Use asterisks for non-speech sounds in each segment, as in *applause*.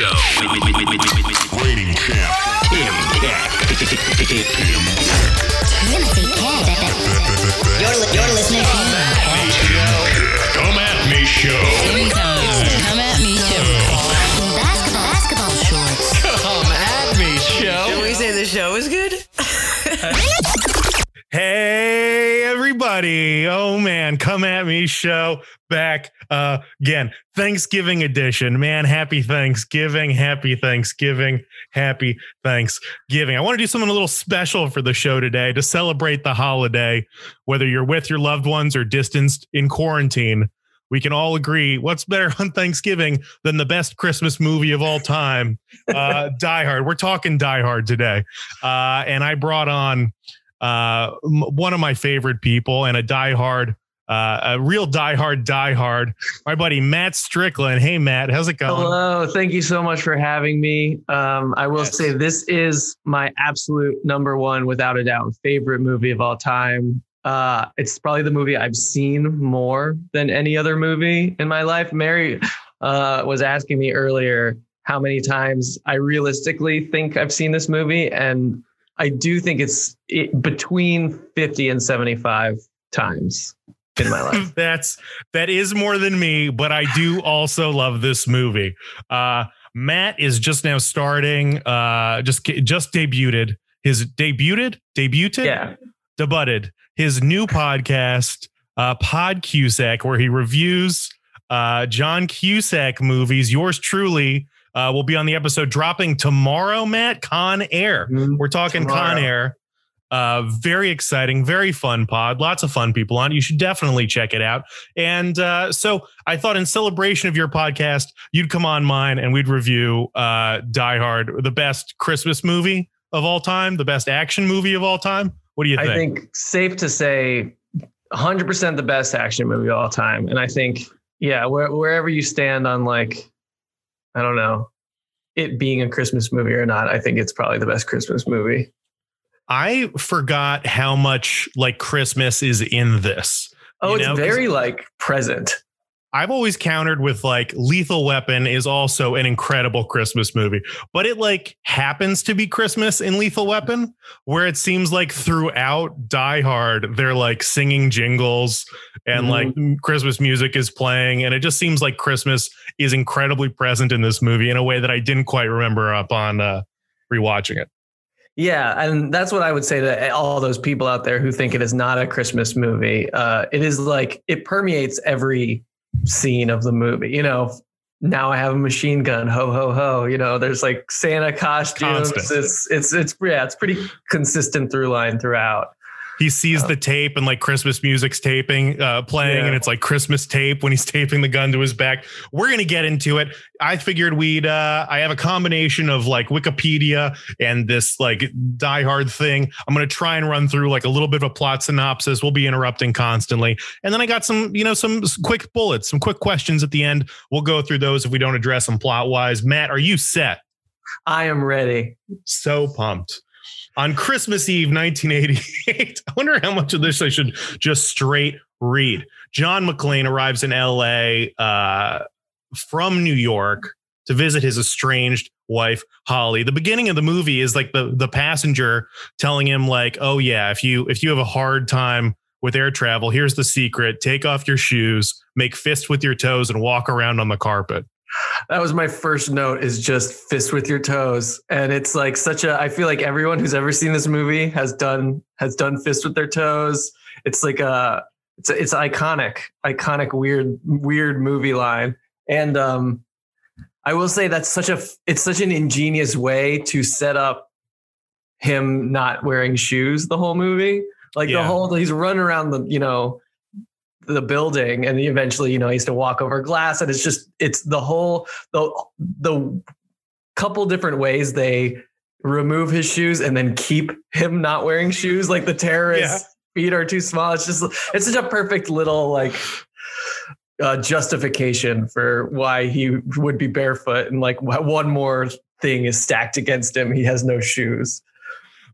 Show. Reigning champ, Tim Keck. Timothy Cat. You're, li- you're listening to Come at me show. Come everybody. Oh, man. Come at me show back uh, again. Thanksgiving edition. Man, happy Thanksgiving. Happy Thanksgiving. Happy Thanksgiving. I want to do something a little special for the show today to celebrate the holiday, whether you're with your loved ones or distanced in quarantine. We can all agree what's better *laughs* on Thanksgiving than the best Christmas movie of all time, uh, *laughs* Die Hard. We're talking Die Hard today. Uh, and I brought on uh, m- one of my favorite people and a diehard, uh, a real diehard, diehard, my buddy Matt Strickland. Hey, Matt, how's it going? Hello, thank you so much for having me. Um, I will Yes. say this is my absolute number one, without a doubt, favorite movie of all time. Uh, it's probably the movie I've seen more than any other movie in my life. Mary uh, was asking me earlier how many times I realistically think I've seen this movie, and I do think it's it, between 50 and 75 times in my life. *laughs* That's that is more than me, but I do also love this movie. Uh, Matt is just now starting, uh, just just debuted his debuted, debuted, Yeah. debuted his new podcast, uh, Pod Cusack, where he reviews uh, John Cusack movies. Yours truly uh, will be on the episode dropping tomorrow. Matt Con Air. We're talking Con Air. Uh, very exciting, very fun pod. Lots of fun people on. it. You should definitely check it out. And uh, so I thought, in celebration of your podcast, you'd come on mine and we'd review uh, Die Hard, the best Christmas movie of all time, the best action movie of all time. What do you think? I think safe to say 100% the best action movie of all time. And I think, yeah, where, wherever you stand on like, I don't know, it being a Christmas movie or not, I think it's probably the best Christmas movie. I forgot how much like Christmas is in this. Oh, it's know, very like present. I've always countered with like Lethal Weapon is also an incredible Christmas movie, but it like happens to be Christmas in Lethal Weapon, where it seems like throughout Die Hard, they're like singing jingles and like mm-hmm. Christmas music is playing. And it just seems like Christmas is incredibly present in this movie in a way that I didn't quite remember upon uh, rewatching it. Yeah, and that's what I would say to all those people out there who think it is not a Christmas movie. Uh, it is like it permeates every scene of the movie. You know, now I have a machine gun, ho ho ho. You know, there's like Santa costumes. Constant. It's it's it's yeah, it's pretty consistent through line throughout. He sees the tape and like Christmas music's taping, uh, playing, Yeah. and it's like Christmas tape when he's taping the gun to his back. We're gonna get into it. I figured we'd. Uh, I have a combination of like Wikipedia and this like Die Hard thing. I'm gonna try and run through like a little bit of a plot synopsis. We'll be interrupting constantly, and then I got some, you know, some quick bullets, some quick questions at the end. We'll go through those if we don't address them plot wise. Matt, are you set? I am ready. so pumped. On Christmas Eve, 1988, *laughs* I wonder how much of this I should just straight read. John McClane arrives in LA uh, from New York to visit his estranged wife, Holly. The beginning of the movie is like the, the passenger telling him, like, oh yeah, if you if you have a hard time with air travel, here's the secret. Take off your shoes, make fists with your toes, and walk around on the carpet. That was my first note is just fist with your toes. And it's like such a I feel like everyone who's ever seen this movie has done has done fist with their toes. It's like a it's a, it's iconic, iconic weird weird movie line. And um I will say that's such a it's such an ingenious way to set up him not wearing shoes the whole movie. Like Yeah. the whole he's running around the, you know, the building and eventually, you know, he used to walk over glass and it's just it's the whole the the couple different ways they remove his shoes and then keep him not wearing shoes like the terrorist feet are too small. It's just it's such a perfect little like uh, justification for why he would be barefoot and like one more thing is stacked against him. He has no shoes.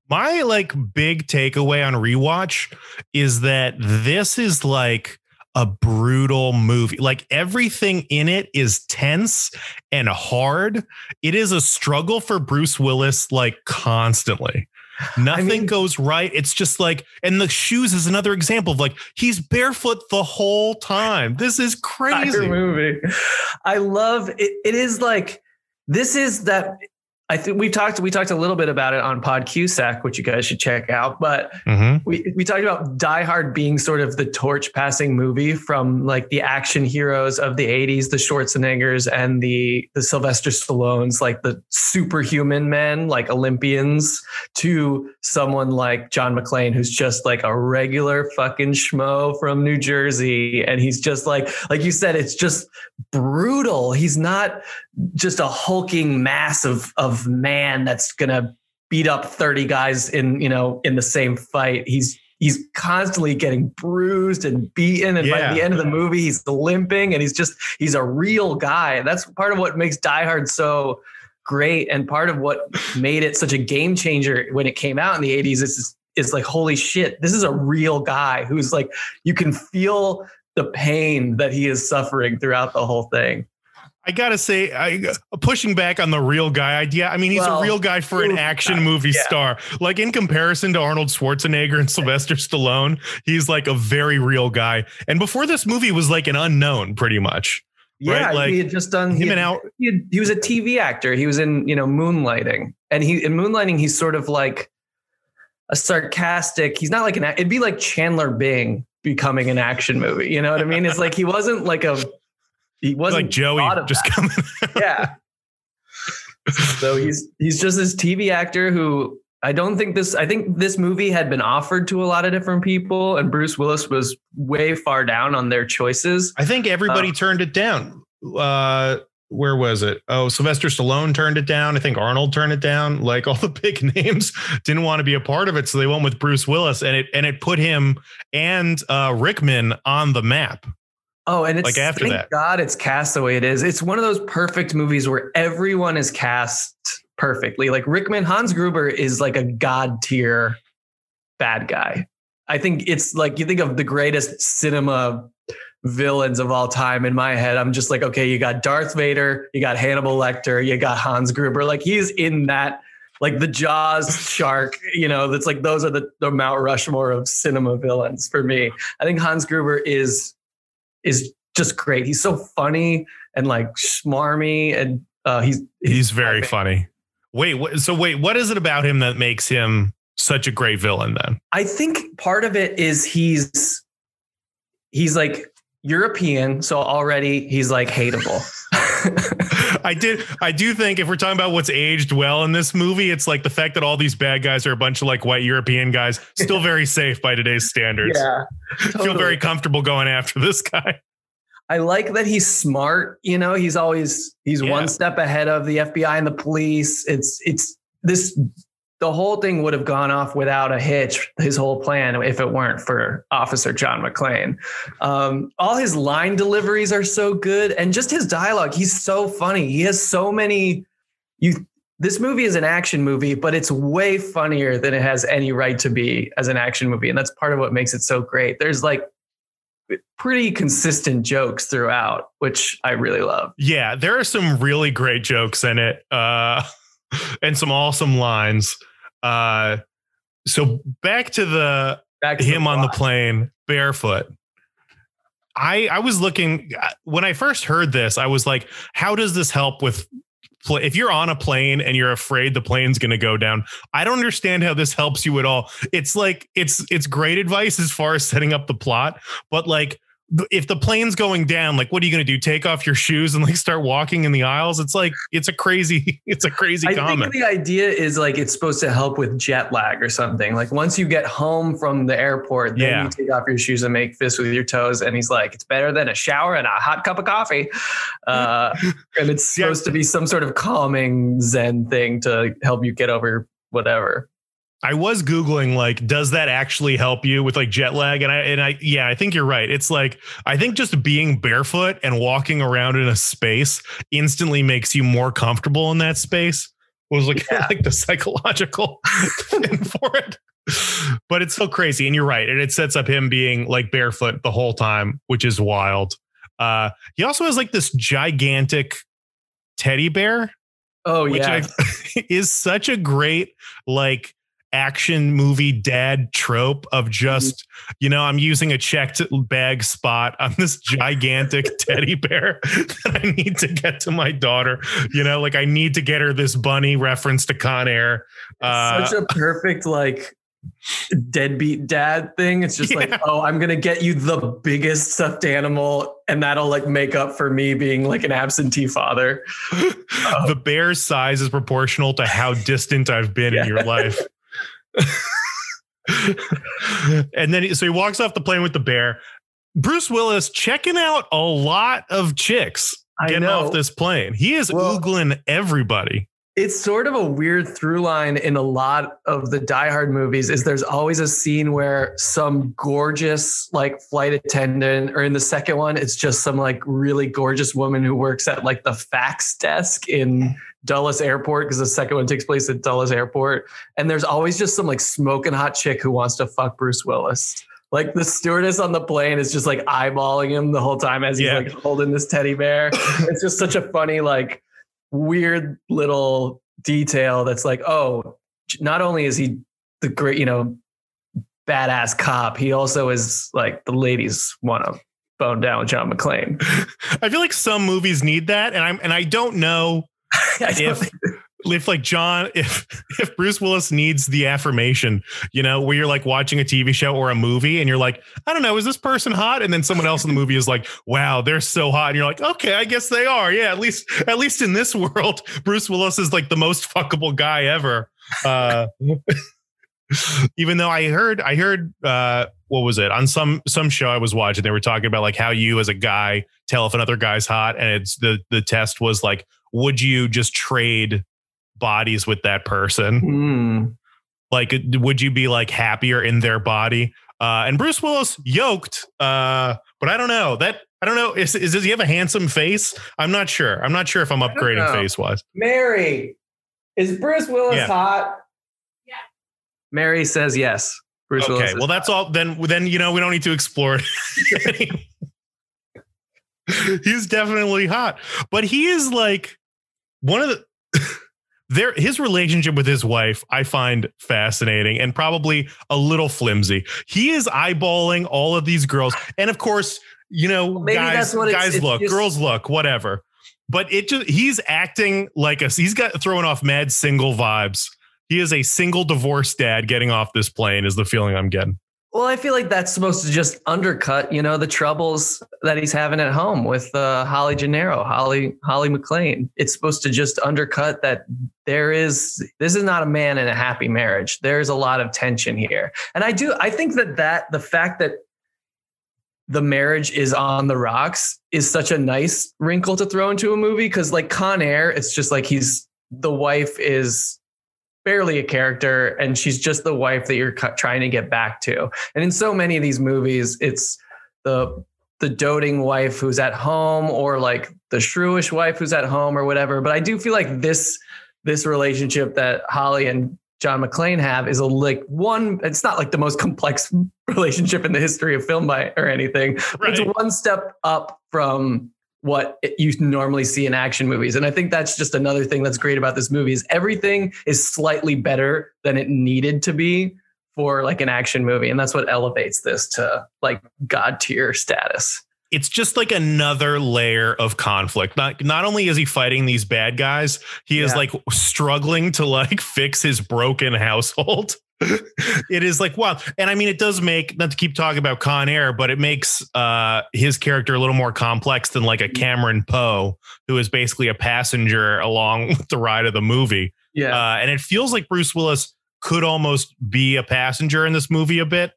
My like big takeaway on rewatch is that this is like a brutal movie. Like everything in it is tense and hard. It is a struggle for Bruce Willis, like constantly. Nothing mean- goes right. It's just like, and the shoes is another example of like he's barefoot the whole time. This is crazy. movie. I love it. It is like this is that. I think we talked we talked a little bit about it on Pod Cusack, which you guys should check out. But Mhm. we we talked about Die Hard being sort of the torch passing movie from like the action heroes of the 80s, the Schwarzeneggers and the the Sylvester Stallones, like the superhuman men, like Olympians, to someone like John McClane, who's just like a regular fucking schmo from New Jersey. And he's just like, like you said, it's just brutal. He's not just a hulking mass of of man that's gonna beat up 30 guys in you know in the same fight. He's he's constantly getting bruised and beaten and by the end of the movie he's limping and he's just he's a real guy. That's part of what makes die hard so great and part of what made it such a game changer when it came out in the 80s is is like holy shit this is a real guy who's like you can feel the pain that he is suffering throughout the whole thing I gotta say, I pushing back on the real guy idea. I mean, he's Well, a real guy for an action guy, movie yeah. star. Like in comparison to Arnold Schwarzenegger and Sylvester Stallone, he's like a very real guy. And before this movie was like an unknown, pretty much. Yeah, Right, like, he had just done. him he, and had- Al- he, had- he was a TV actor. He was in you know Moonlighting, and he in Moonlighting he's sort of like a sarcastic. He's not like an. It'd be like Chandler Bing becoming an action movie. You know what I mean? It's like he wasn't like a. He wasn't like Joey of just that. coming. *laughs* yeah. so he's he's just this TV actor who I don't think this I think this movie had been offered to a lot of different people and Bruce Willis was way far down on their choices. I think everybody Uh, turned it down. Uh, where was it? Oh, Sylvester Stallone turned it down. I think Arnold turned it down. Like all the *laughs* big names didn't want to be a part of it, so they went with Bruce Willis, and it and it put him and uh, Rickman on the map. Oh, and it's Like after thank that. God it's cast the way it is. It's one of those perfect movies where everyone is cast perfectly. Like Rickman Hans Gruber is like a god tier bad guy. I think it's like you think of the greatest cinema villains of all time in my head. I'm just like, okay, you got Darth Vader, you got Hannibal Lecter, you got Hans Gruber. Like he's in that like the Jaws shark, you know, that's like those are the, the Mount Rushmore of cinema villains for me. I think Hans Gruber is is just great. He's so funny and like smarmy and uh, he's He's very my funny. Wait, what, so wait, what is it about him that makes him such a great villain then? I think part of it is he's he's like European, so already he's like hateable. *laughs* I did I do think if we're talking about what's aged well in this movie, it's like the fact that all these bad guys are a bunch of like white European guys, still very safe by today's standards. Yeah. Feel very comfortable going after this guy. I like that he's smart. You know, he's always he's Yeah. one step ahead of the FBI and the police. It's it's this the whole thing would have gone off without a hitch. His whole plan, if it weren't for Officer John McClane. Um, all his line deliveries are so good, and just his dialogue. He's so funny. He has so many. You. This movie is an action movie, but it's way funnier than it has any right to be as an action movie, and that's part of what makes it so great. There's like pretty consistent jokes throughout, which I really love. Yeah, there are some really great jokes in it, uh, *laughs* and some awesome lines. Uh, so back to the Back to him on the plane barefoot. I I was looking when I first heard this. I was like, how does this help with? If you're on a plane and you're afraid the plane's going to go down, I don't understand how this helps you at all. It's like it's it's great advice as far as setting up the plot, but like if the plane's going down, like what are you going to do? Take off your shoes and like start walking in the aisles? It's like it's a crazy *laughs* it's a crazy I comment. think the idea is like it's supposed to help with jet lag or something. Like once you get home from the airport, then Yeah. you take off your shoes and make fists with your toes. And he's like, it's better than a shower and a hot cup of coffee. Uh, *laughs* and it's Yeah. supposed to be some sort of calming Zen thing to help you get over whatever. I was googling like, does that actually help you with like jet lag? And I and I yeah, I think you're right. It's like I think just being barefoot and walking around in a space instantly makes you more comfortable in that space. was like *laughs* Yeah. like the psychological thing for it. But it's so crazy, and you're right, and it sets up him being like barefoot the whole time, which is wild. Uh, he also has like this gigantic teddy bear, Oh which yeah. I, *laughs* is such a great like action movie dad trope of just you know i'm using a checked bag spot on this gigantic *laughs* teddy bear that i need to get to my daughter you know like i need to get her this bunny reference to con air uh, Such a perfect like deadbeat dad thing. It's just Yeah. like, oh, I'm gonna get you the biggest stuffed animal, and that'll like make up for me being like an absentee father. *laughs* the bear's size is proportional to how distant i've been in your life *laughs* and then he, so he walks off the plane with the bear bruce willis checking out a lot of chicks I getting know. off this plane. He is Well- oogling everybody. it's sort of a weird through line in a lot of the Die Hard movies is there's always a scene where some gorgeous like flight attendant or in the second one it's just some like really gorgeous woman who works at like the fax desk in Dulles Airport because the second one takes place at Dulles Airport and there's always just some like smoking hot chick who wants to fuck Bruce Willis. Like the stewardess on the plane is just like eyeballing him the whole time as he's Yeah. like holding this teddy bear. *coughs* it's just such a funny like weird little detail that's like, oh, not only is he the great, you know, badass cop, he also is like the ladies want to bone down with John McClane. *laughs* I feel like some movies need that, and I'm and I don't know *laughs* if if like John if if Bruce Willis needs the affirmation, you know, where you're like watching a TV show or a movie, and you're like, I don't know, is this person hot? And then someone else in the movie is like, Wow, they're so hot, and you're like, Okay, I guess they are. Yeah, at least at least in this *laughs* world, Bruce Willis is like the most fuckable guy ever. Uh, *laughs* even though I heard I heard uh what was it on some some show I was watching they were talking about like how you as a guy tell if another guy's hot and it's the the test was like would you just trade bodies with that person Hmm. like would you be like happier in their body uh and Bruce Willis yoked uh but I don't know that I don't know is, is does he have a handsome face I'm not sure I'm not sure if I'm upgrading face wise Mary, is Bruce Willis Yeah. hot? Yeah. Mary says yes. Bruce Willis. okay is well that's all then then you know we don't need to explore it *laughs* he's definitely hot but he is like one of the *laughs* there his relationship with his wife i find fascinating and probably a little flimsy. He is eyeballing all of these girls. And of course you know Maybe guys that's what it's- guys it's look just- girls look whatever. But it just he's acting like a he's got throwing off mad single vibes. He is a single divorced dad getting off this plane is the feeling i'm getting Well, I feel like that's supposed to just undercut, you know, the troubles that he's having at home with uh, Holly Gennero, Holly Holly McClane. It's supposed to just undercut that there is this is not a man in a happy marriage. There's a lot of tension here, and I do I think that that the fact that the marriage is on the rocks is such a nice wrinkle to throw into a movie because like Con Air, it's just like he's the wife is barely a character and she's just the wife that you're trying to get back to. And in so many of these movies, it's the the doting wife who's at home or like the shrewish wife who's at home or whatever. But I do feel like this this relationship that Holly and John McClane have is a like one. It's not like the most complex *laughs* relationship in the history of film by or anything. But It's one step up from what you normally see in action movies, and I think that's just another thing that's great about this movie is everything is slightly better than it needed to be for like an action movie, and that's what elevates this to like god tier status. It's just like another layer of conflict. Not not only is he fighting these bad guys, he is like struggling to like fix his broken household. *laughs* it is like wow, and I mean it does make not to keep talking about Con Air, but it makes uh his character a little more complex than like a Cameron Poe, who is basically a passenger along *laughs* the ride of the movie. Yeah, Uh, and it feels like Bruce Willis could almost be a passenger in this movie a bit.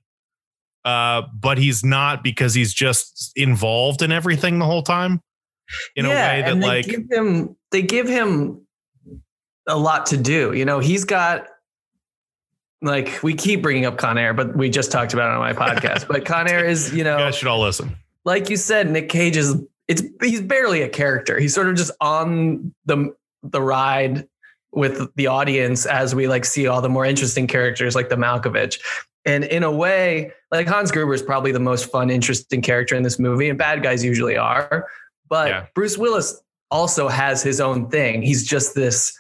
Uh, but he's not because he's just involved in everything the whole time in a way that and they like give him they give him a lot to do. You know, he's got like we keep bringing up Con Air, but we just talked about it on my *laughs* podcast. But Con Air is, you you know, guys should all listen. like you said, Nick Cage is it's he's barely a character. He's sort of just on the the ride with the audience as we like see all the more interesting characters like the Malkovich. And in a way, like Hans Gruber is probably the most fun, interesting character in this movie, and bad guys usually are. But Yeah. Bruce Willis also has his own thing. He's just this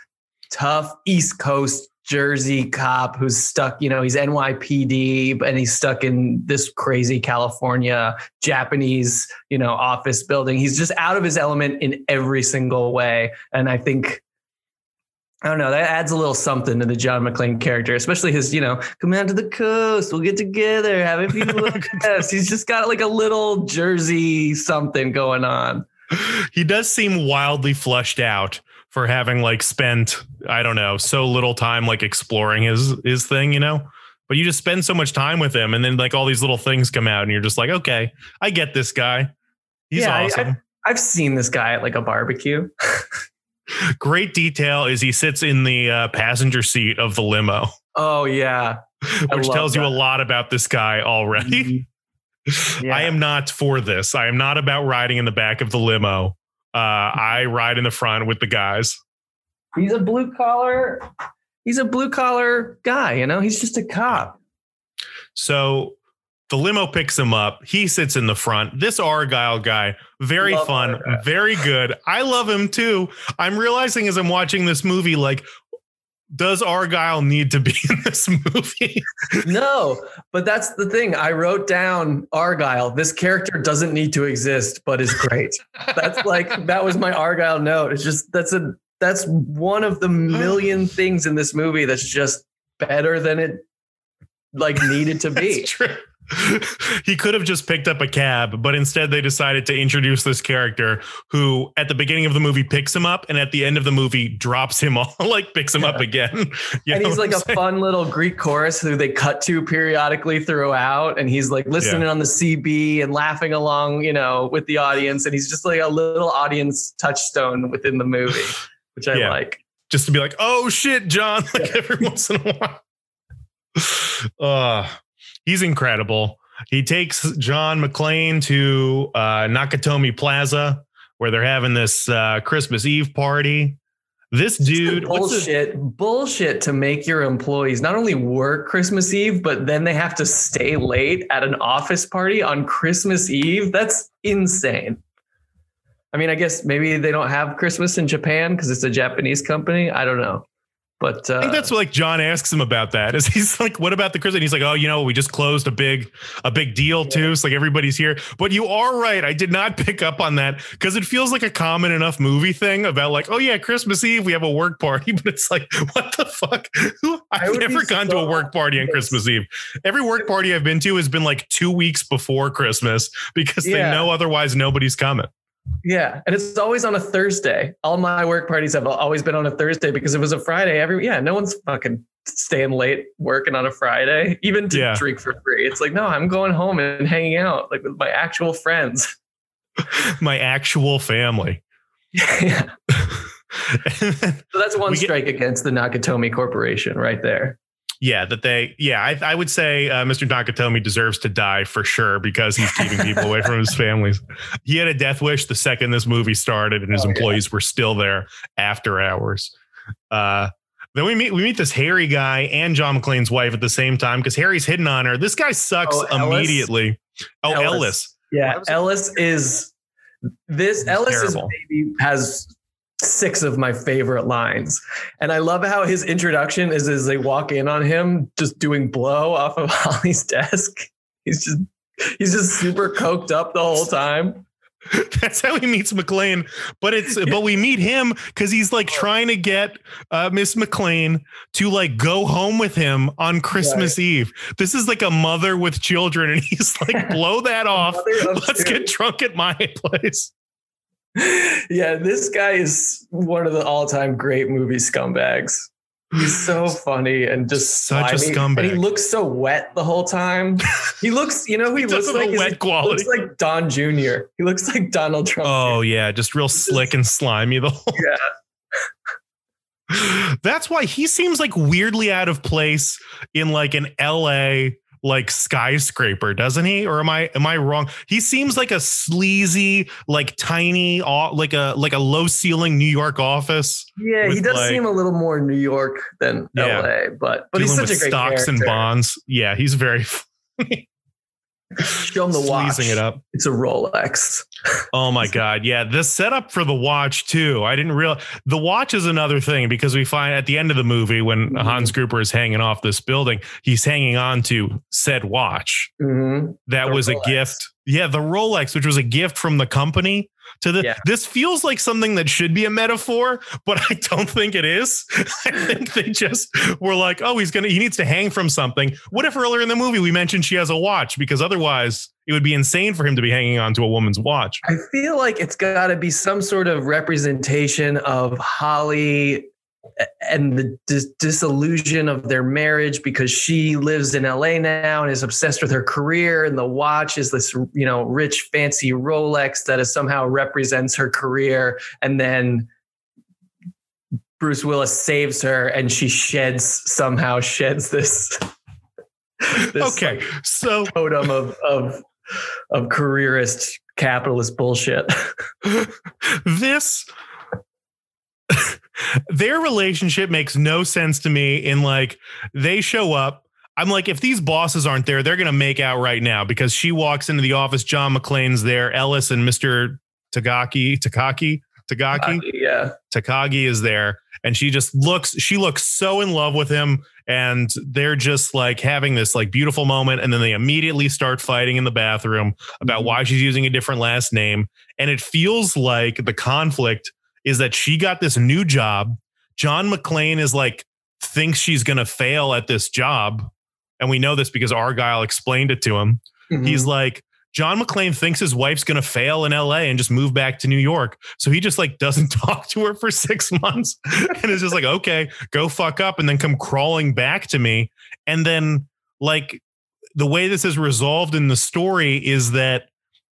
tough East Coast Jersey cop who's stuck, you know, he's NYPD and he's stuck in this crazy California Japanese, you know, office building. He's just out of his element in every single way. And I think I don't know. That adds a little something to the John McClane character, especially his, you know, come out to the coast. We'll get together, have a few laughs. He's just got like a little Jersey something going on. he does seem wildly flushed out for having like spent I don't know so little time like exploring his his thing, you know. But you just spend so much time with him, and then like all these little things come out, and you're just like, okay, I get this guy. He's Yeah, I- awesome. I've seen this guy at like a barbecue. *laughs* Great detail is he sits in the uh, passenger seat of the limo, Oh yeah. I which tells you a lot about this guy already. *laughs* Yeah. I am not for this. I am not about riding in the back of the limo. Uh, I ride in the front with the guys. He's a blue collar. He's a blue collar guy, you know? He's just a cop. So the limo picks him up. He sits in the front. This Argyle guy, very Love fun, Argyle. very good. I love him too. I'm realizing as I'm watching this movie, like, does Argyle need to be *laughs* in this movie? No, but that's the thing. I wrote down Argyle. This character doesn't need to exist, but is great. that's like that was my Argyle note. It's just that's a that's one of the million things in this movie that's just better than it like needed to be. *laughs* That's true. *laughs* he could have just picked up a cab, but instead they decided to introduce this character who, at the beginning of the movie, picks him up, and at the end of the movie, drops him off, *laughs* like picks him up again. *laughs* You and he's like a fun little Greek chorus who they cut to periodically throughout. And he's like listening on the CB and laughing along, you know, with the audience. And he's just like a little audience touchstone within the movie, *sighs* which I Yeah. like. just to be like, oh shit, John, like every once in a while. Uh, he's incredible. He takes John McClane to uh, Nakatomi Plaza where they're having this uh, Christmas Eve party. This dude, bullshit, bullshit to make your employees not only work Christmas Eve, but then they have to stay late at an office party on Christmas Eve. That's insane. I mean, I guess maybe they don't have Christmas in Japan because it's a Japanese company. I don't know. But uh, I think that's what like John asks him about that. Is he's like, what about the Christmas? And he's like, oh, you know, we just closed a big, a big deal too. So like everybody's here. But you are right. I did not *laughs* pick up on that because it feels like a common enough movie thing about like, oh yeah, Christmas Eve we have a work party, *laughs* but it's like, what the fuck? *laughs* I've never gone to a work party on. Christmas Eve. Every work party I've been to has been like two weeks before Christmas because they know otherwise nobody's coming. Yeah, and it's always on a Thursday. All my work parties have always been on a Thursday because it was a Friday. Every yeah, no one's fucking staying late working on a Friday, even to Yeah. drink for free. It's like no, I'm going home and hanging out like with my actual friends. *laughs* *laughs* My actual family. yeah. *laughs* So that's one We get- strike against the Nakatomi Corporation right there. Yeah, that they. Yeah, I, I would say uh, Mr. Nakatomi deserves to die for sure because he's keeping people away from his families. He had a death wish the second this movie started, and his Oh, yeah. employees were still there after hours. Uh, then we meet we meet this Harry guy and John McClane's wife at the same time because Harry's hidden on her. This guy sucks Oh, Ellis? immediately. Oh, Ellis. Ellis. Yeah, Ellis is this. He's Ellis is terrible. maybe has six of my favorite lines, and I love how his introduction is as they walk in on him just doing blow off of *laughs* Holly's desk. He's just he's just super coked up the whole time. That's how he meets McClane. But it's but we meet him because he's like trying to get uh, Miss McClane to like go home with him on Christmas Eve. This is like a mother with children, and he's like, *laughs* blow that off. Let's two. get drunk at my *laughs* place. *laughs* yeah, this guy is one of the all-time great movie scumbags. He's so *sighs* funny and just Such a scumbag. And he looks so wet the whole time. *laughs* He looks, you know, he, He looks does have a like wet he quality. looks like Don Jr. He looks like Donald Trump. Oh yeah, just real slick and slimy the whole. Yeah. *laughs* That's why he seems like weirdly out of place in like an LA like skyscraper, doesn't he? Or am I am I wrong? He seems like a sleazy, like tiny, like a like a low ceiling New York office. Yeah, he does like- seem a little more New York than Yeah. LA, but but he's such a great stocks and bonds. Yeah, he's very *laughs* Show him the watch. it up. It's a Rolex. Oh my *laughs* god, yeah. The setup for the watch too. I didn't real. The watch is another thing because we find at the end of the movie when Mhm. Hans Gruber is hanging off this building, he's hanging on to said watch. Mhm. That The was Rolex. a gift. Yeah, the Rolex, which was a gift from the company to the. Yeah. This feels like something that should be a metaphor, but I don't think it is. *laughs* I think they just were like, oh, he's gonna, he needs to hang from something. What if earlier in the movie we mentioned she has a watch because otherwise it would be insane for him to be hanging on to a woman's watch. I feel like it's got to be some sort of representation of Holly and the dis- disillusion of their marriage because she lives in LA now and is obsessed with her career and the watch is this you know rich fancy Rolex that is somehow represents her career and then Bruce Willis saves her and she sheds somehow sheds this, *laughs* this okay, like, so totem of of of careerist capitalist bullshit. *laughs* *laughs* this their relationship makes no sense to me in like they show up. I'm like if these bosses aren't there they're gonna make out right now because she walks into the office john mcclane's there ellis and mr tagaki takaki tagaki? Yeah. takagi is there and she just looks she looks so in love with him and they're just like having this like beautiful moment and then they immediately start fighting in the bathroom about mm-hmm. why she's using a different last name and it feels like the conflict is that she got this new job john mcclane is like thinks she's going to fail at this job and we know this because argyle explained it to him He's Mm-hmm. like, John McClane thinks his wife's going to fail in LA and just move back to New York. So he just like doesn't *laughs* talk to her for six *laughs* months and is just like, okay, go fuck up and then come crawling back to me. And then, like, the way this is resolved in the story is that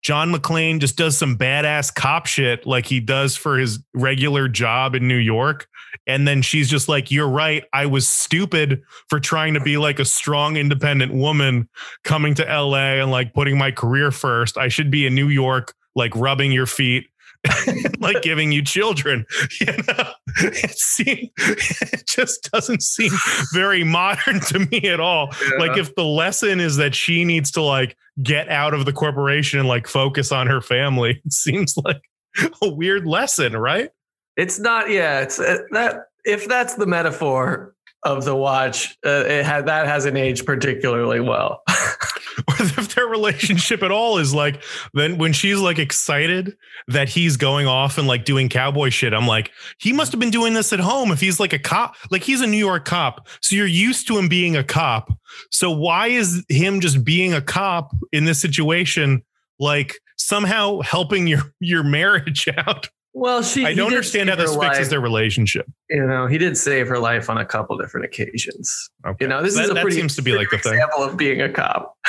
John McClane just does some badass cop shit like he does for his regular job in New York. And then she's just like, You're right. I was stupid for trying to be like a strong, independent woman coming to LA and like putting my career first. I should be in New York, like rubbing your feet. *laughs* like giving you children, *laughs* you know, *laughs* it it just doesn't seem very modern to me at all. Like if the lesson is that she needs to like get out of the corporation and like focus on her family, it seems like a weird lesson, right? It's not. Yeah, it's uh, that. If that's the metaphor of the watch, uh, it had that hasn't aged particularly well. *laughs* *laughs* or if their relationship at all is like then when she's like excited that he's going off and like doing cowboy shit i'm like he must have been doing this at home if he's like a cop. Like he's a new york cop so you're used to him being a cop. So why is him just being a cop in this situation like somehow helping your your marriage *laughs* out well, she. i don't understand how this her fixes life. their relationship You know, he did save her life on a couple different occasions. okay You know, this that, is a that pretty seems to be like the thing of being a cop. *laughs*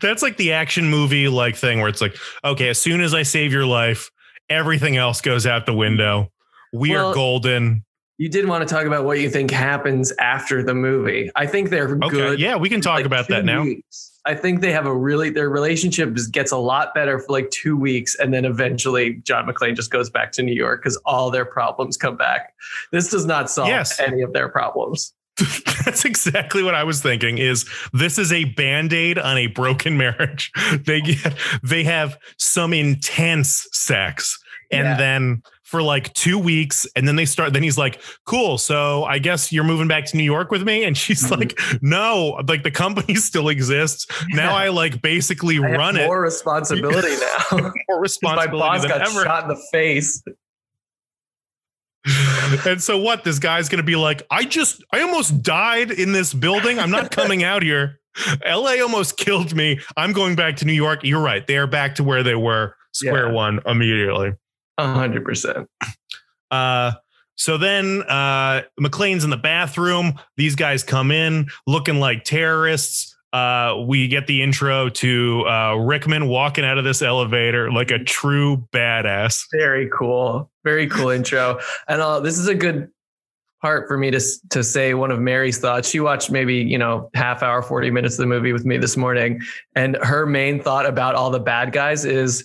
That's like the action movie like thing where it's like, okay, as soon as I save your life, everything else goes out the window. We Well, are golden. You did want to talk about what you think happens after the movie. I think they're Okay, good. yeah, we can talk like about that now. weeks. I think they have a really their relationship gets a lot better for like two weeks, and then eventually John McClane just goes back to New York because all their problems come back. This does not solve Yes. any of their problems. *laughs* That's exactly what I was thinking. Is this is a band-aid on a broken marriage? *laughs* They get they have some intense sex, and Yeah. then for like two weeks, and then they start. Then he's like, "Cool, so I guess you're moving back to New York with me." And she's Mhm. like, "No, like the company *laughs* still exists. Now I like basically I run it. more responsibility *laughs* now. More 'Cause *laughs* My boss got ever." shot in the face. and so what? This guy's gonna be like, I just, I almost died in this building. I'm not coming out here. LA almost killed me. I'm going back to New York. You're right. They are back to where they were, square Yeah. one immediately. A hundred percent. Uh, so then uh, McClane's in the bathroom. These guys come in looking like terrorists. Uh, we get the intro to uh, Rickman walking out of this elevator like a true badass. Very cool. Very cool intro. And uh, this is a good part for me to to say one of Mary's thoughts. She watched maybe you know half hour, forty minutes of the movie with me this morning, and her main thought about all the bad guys is.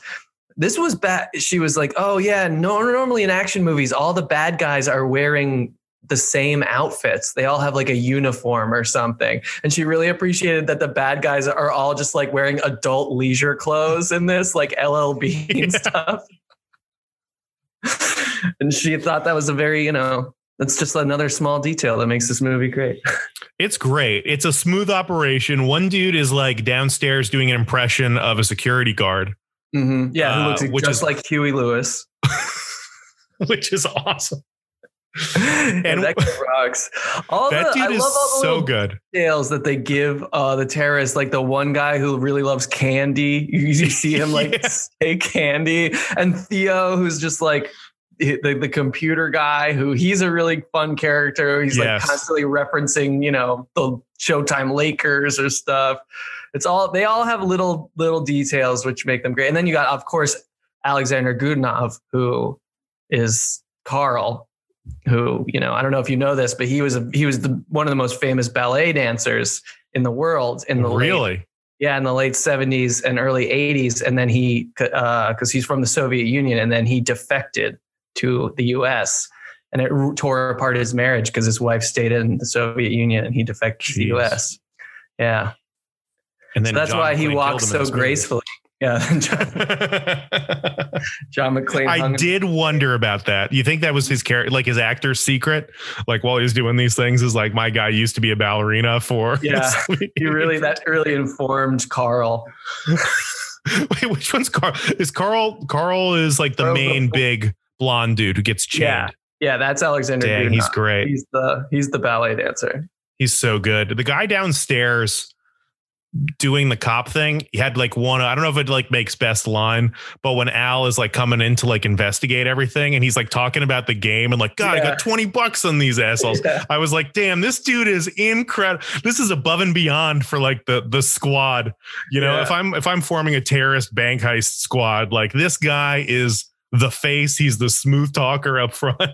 This was bad. She was like, "Oh yeah, no. Normally in action movies, all the bad guys are wearing the same outfits. They all have like a uniform or something." And she really appreciated that the bad guys are all just like wearing adult leisure clothes in this, like LLB *laughs* and Yeah. stuff. *laughs* and she thought that was a very, you know, that's just another small detail that makes this movie great. *laughs* It's great. It's a smooth operation. One dude is like downstairs doing an impression of a security guard, Mhm. Yeah, who looks just is- like Huey Lewis. *laughs* which is awesome. *laughs* and that rocks. All That the, I dude is love all the so good. details that they give uh, the terrorists, like the one guy who really loves candy. You, you *laughs* see him like Yeah. say candy, and Theo, who's just like the, the computer guy, who he's a really fun character. He's Yes. like constantly referencing, you know, the Showtime Lakers or stuff. It's all they all have little little details which make them great. And then you got, of course, Alexander Godunov, who is Carl, who you know I don't know if you know this, but he was a, he was the one of the most famous ballet dancers in the world in the late, Really? yeah in the late seventies and early eighties, and then he uh, because he's from the Soviet Union, and then he defected to the U.S. and it tore apart his marriage because his wife stayed in the Soviet Union and he defected to the U.S. Yeah, And so that's John why he walks so in movie. gracefully. Yeah, *laughs* John, John *laughs* McClane. I hung- did wonder about that. You think that was his character, like his actor's secret? Like while he's doing these things, is like my guy used to be a ballerina for. *laughs* Yeah. He really that really informed Carl. Wait, which one's Carl? Is Carl? Carl is like the Carl's main the- big blonde dude who gets chained. Yeah. Yeah, that's Alexander. Dang, Godunov. he's great. He's the he's the ballet dancer. He's so good. The guy downstairs doing the cop thing, he had like one, I don't know if it like makes best line, but when Al is like coming in to like investigate everything and he's like talking about the game and like, God, I got 20 bucks on these assholes. Yeah. I was like, damn, this dude is incredible. This is above and beyond for like the the squad. You know, Yeah. if I'm if I'm forming a terrorist bank heist squad, like this guy is the face, he's the smooth talker up front. *laughs*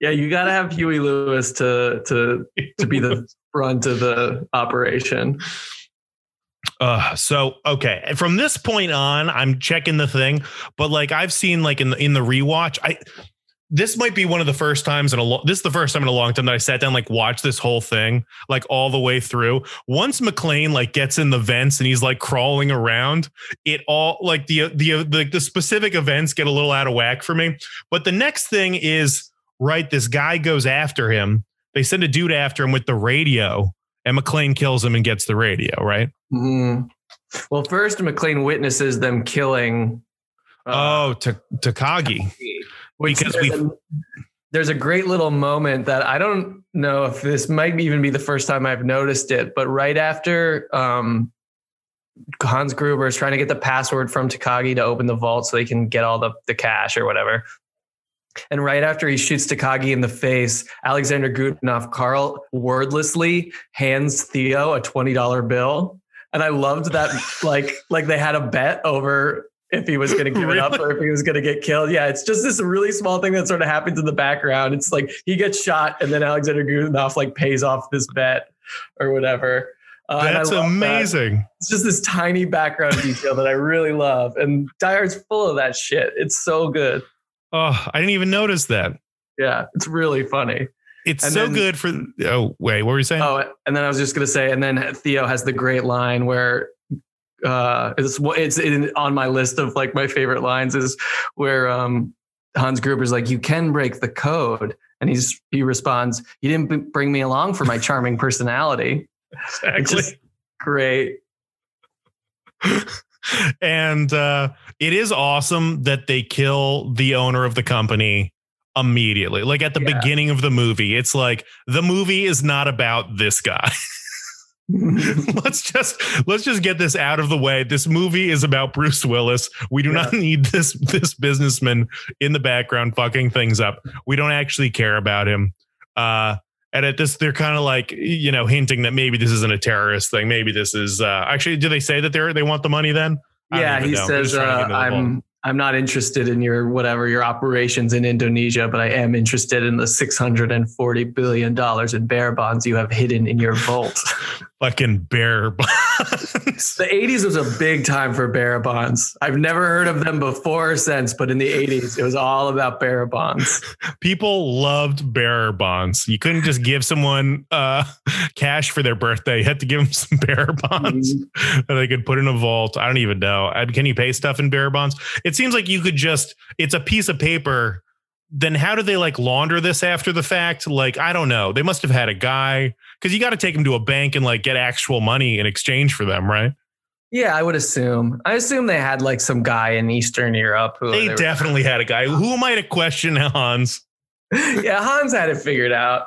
Yeah, you got to have Huey Lewis to to to be the *laughs* front of the operation. Uh, so okay, from this point on, I'm checking the thing, but like I've seen like in the in the rewatch, I this might be one of the first times in a long this is the first time in a long time that I sat down like watched this whole thing like all the way through. Once McClane like gets in the vents and he's like crawling around, it all like the the the, the specific events get a little out of whack for me. But the next thing is right, this guy goes after him. They send a dude after him with the radio, and McClane kills him and gets the radio, right? Mhm. Well, first McClane witnesses them killing. uh, Oh, Ta- Takagi. because there's we- a, there's a great little moment that I don't know if this might even be the first time I've noticed it, but right after um, Hans Gruber is trying to get the password from Takagi to open the vault so they can get all the, the cash or whatever. And right after he shoots Takagi in the face, Alexander Godunov, Carl wordlessly hands Theo a $20 bill. And I loved that, like, like they had a bet over if he was going to give it up or if he was going to get killed. Yeah, it's just this really small thing that sort of happens in the background. It's like he gets shot and then Alexander Godunov like pays off this bet or whatever. Uh, That's love that. amazing. It's just this tiny background detail that I really love. And Die Hard's full of that shit. It's so good. Oh, I didn't even notice that. Yeah, it's really funny. It's And so then- good for. Oh, wait, what were you saying? Oh, and then I was just gonna say, and then Theo has the great line where uh, it's it's in, on my list of like my favorite lines is where um, Hans Gruber's like, "You can break the code," and he's he responds, "You didn't bring me along for my charming personality." Exactly. great. *laughs* and uh, it is awesome that they kill the owner of the company immediately. Like at the Yeah. beginning of the movie, it's like the movie is not about this guy. *laughs* *laughs* let's just let's just get this out of the way. This movie is about Bruce Willis. We do not need this this businessman in the background fucking things up. We don't actually care about him. Uh and at this, they're kind of like, you know, hinting that maybe this isn't a terrorist thing. Maybe this is uh actually, do they say that they're they want the money then? Yeah, he know. Says, just trying to uh, get into the vault. "I'm I'm not interested in your whatever your operations in Indonesia, but I am interested in the 640 billion dollars in bear bonds you have hidden in your vault. *laughs* Fucking bear *laughs* bonds. the 80s was a big time for bear bonds. I've never heard of them before or since, but in the 80s, it was all about bear bonds. People loved bearer bonds. You couldn't just give someone uh, cash for their birthday. You had to give them *laughs* some bearer bonds that they could put in a vault. I don't even know. Can you pay stuff in bearer bonds? It seems like you could just, it's a piece of paper. Then how do they like launder this after the fact? Like, I don't know. They must have had a guy because you got to take them to a bank and like get actual money in exchange for them, right? Yeah, I would assume. I assume they had like some guy in Eastern Europe who They they were- definitely had a guy. Who am I to question Hans? *laughs* yeah, Hans had it figured out.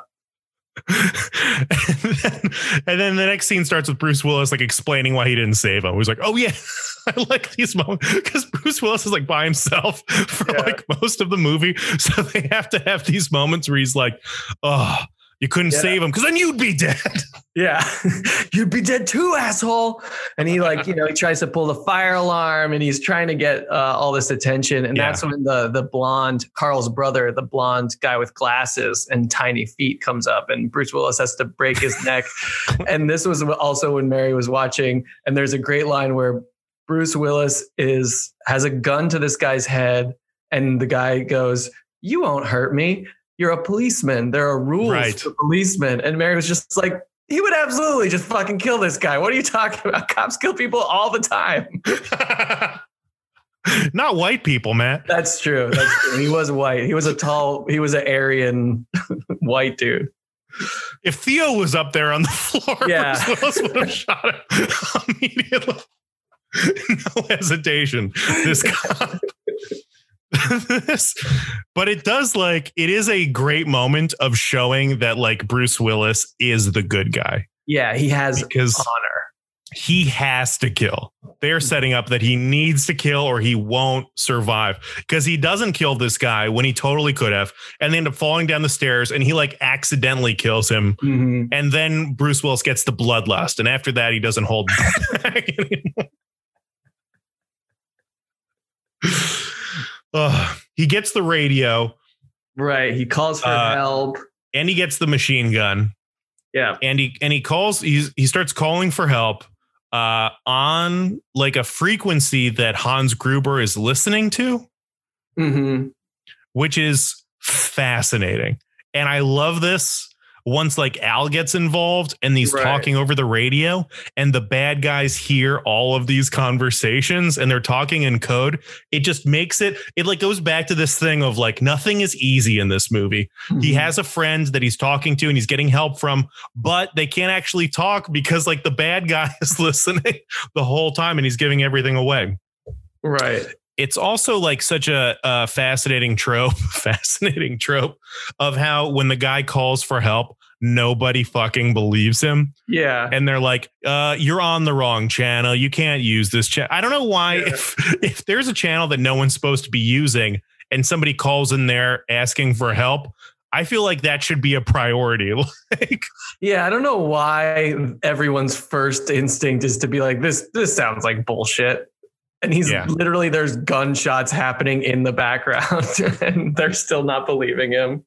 *laughs* and, then, and then the next scene starts with Bruce Willis like explaining why he didn't save him. He's like, "Oh yeah, *laughs* I like these moments because Bruce Willis is like by himself *laughs* for Yeah. like most of the movie, so they have to have these moments where he's like, oh." You couldn't Yeah. save him because then you'd be dead. *laughs* Yeah, *laughs* you'd be dead too, asshole. And he like, you know, he tries to pull the fire alarm, and he's trying to get uh, all this attention. And Yeah. that's when the the blonde Carl's brother, the blonde guy with glasses and tiny feet, comes up, and Bruce Willis has to break his neck. *laughs* And this was also when Mary was watching, and there's a great line where Bruce Willis is has a gun to this guy's head, and the guy goes, "You won't hurt me." You're a policeman. There are rules Right. for policemen. And Mary was just like, he would absolutely just fucking kill this guy. What are you talking about? *laughs* Cops kill people all the time. *laughs* Not white people, Matt. That's true. That's true. He was white. He was a tall, he was an Aryan *laughs* white dude. If Theo was up there on the floor, Yeah. Bruce would have shot him immediately. no hesitation. This guy. *laughs* but it does like it is a great moment of showing that like Bruce Willis is the good guy Yeah, he has because honor. he has to kill. They're setting up that he needs to kill or he won't survive because he doesn't kill this guy when he totally could have, and they end up falling down the stairs and he like accidentally kills him. Mhm. And then Bruce Willis gets the bloodlust, and after that, he doesn't hold back *laughs* anymore. Ugh. he gets the radio Right. He calls for Uh, help. and he gets the machine gun Yeah. and he and he calls he's, he starts calling for help uh on like a frequency that Hans Gruber is listening to Mm-hmm. which is fascinating and I love this once like Al gets involved and he's Right. talking over the radio and the bad guys hear all of these conversations and they're talking in code it just makes it it like goes back to this thing of like nothing is easy in this movie he hmm. has a friend that he's talking to and he's getting help from but they can't actually talk because like the bad guy *laughs* is listening the whole time and he's giving everything away Right. It's also like such a, a fascinating trope *laughs* fascinating trope of how when the guy calls for help nobody fucking believes him Yeah. and they're like uh you're on the wrong channel you can't use this channel i don't know why Yeah. if *laughs* if there's a channel that no one's supposed to be using and somebody calls in there asking for help i feel like that should be a priority *laughs* like Yeah, I don't know why everyone's first instinct is to be like this. This sounds like bullshit, and he's Yeah. literally there's gunshots happening in the background, *laughs* and they're still not believing him.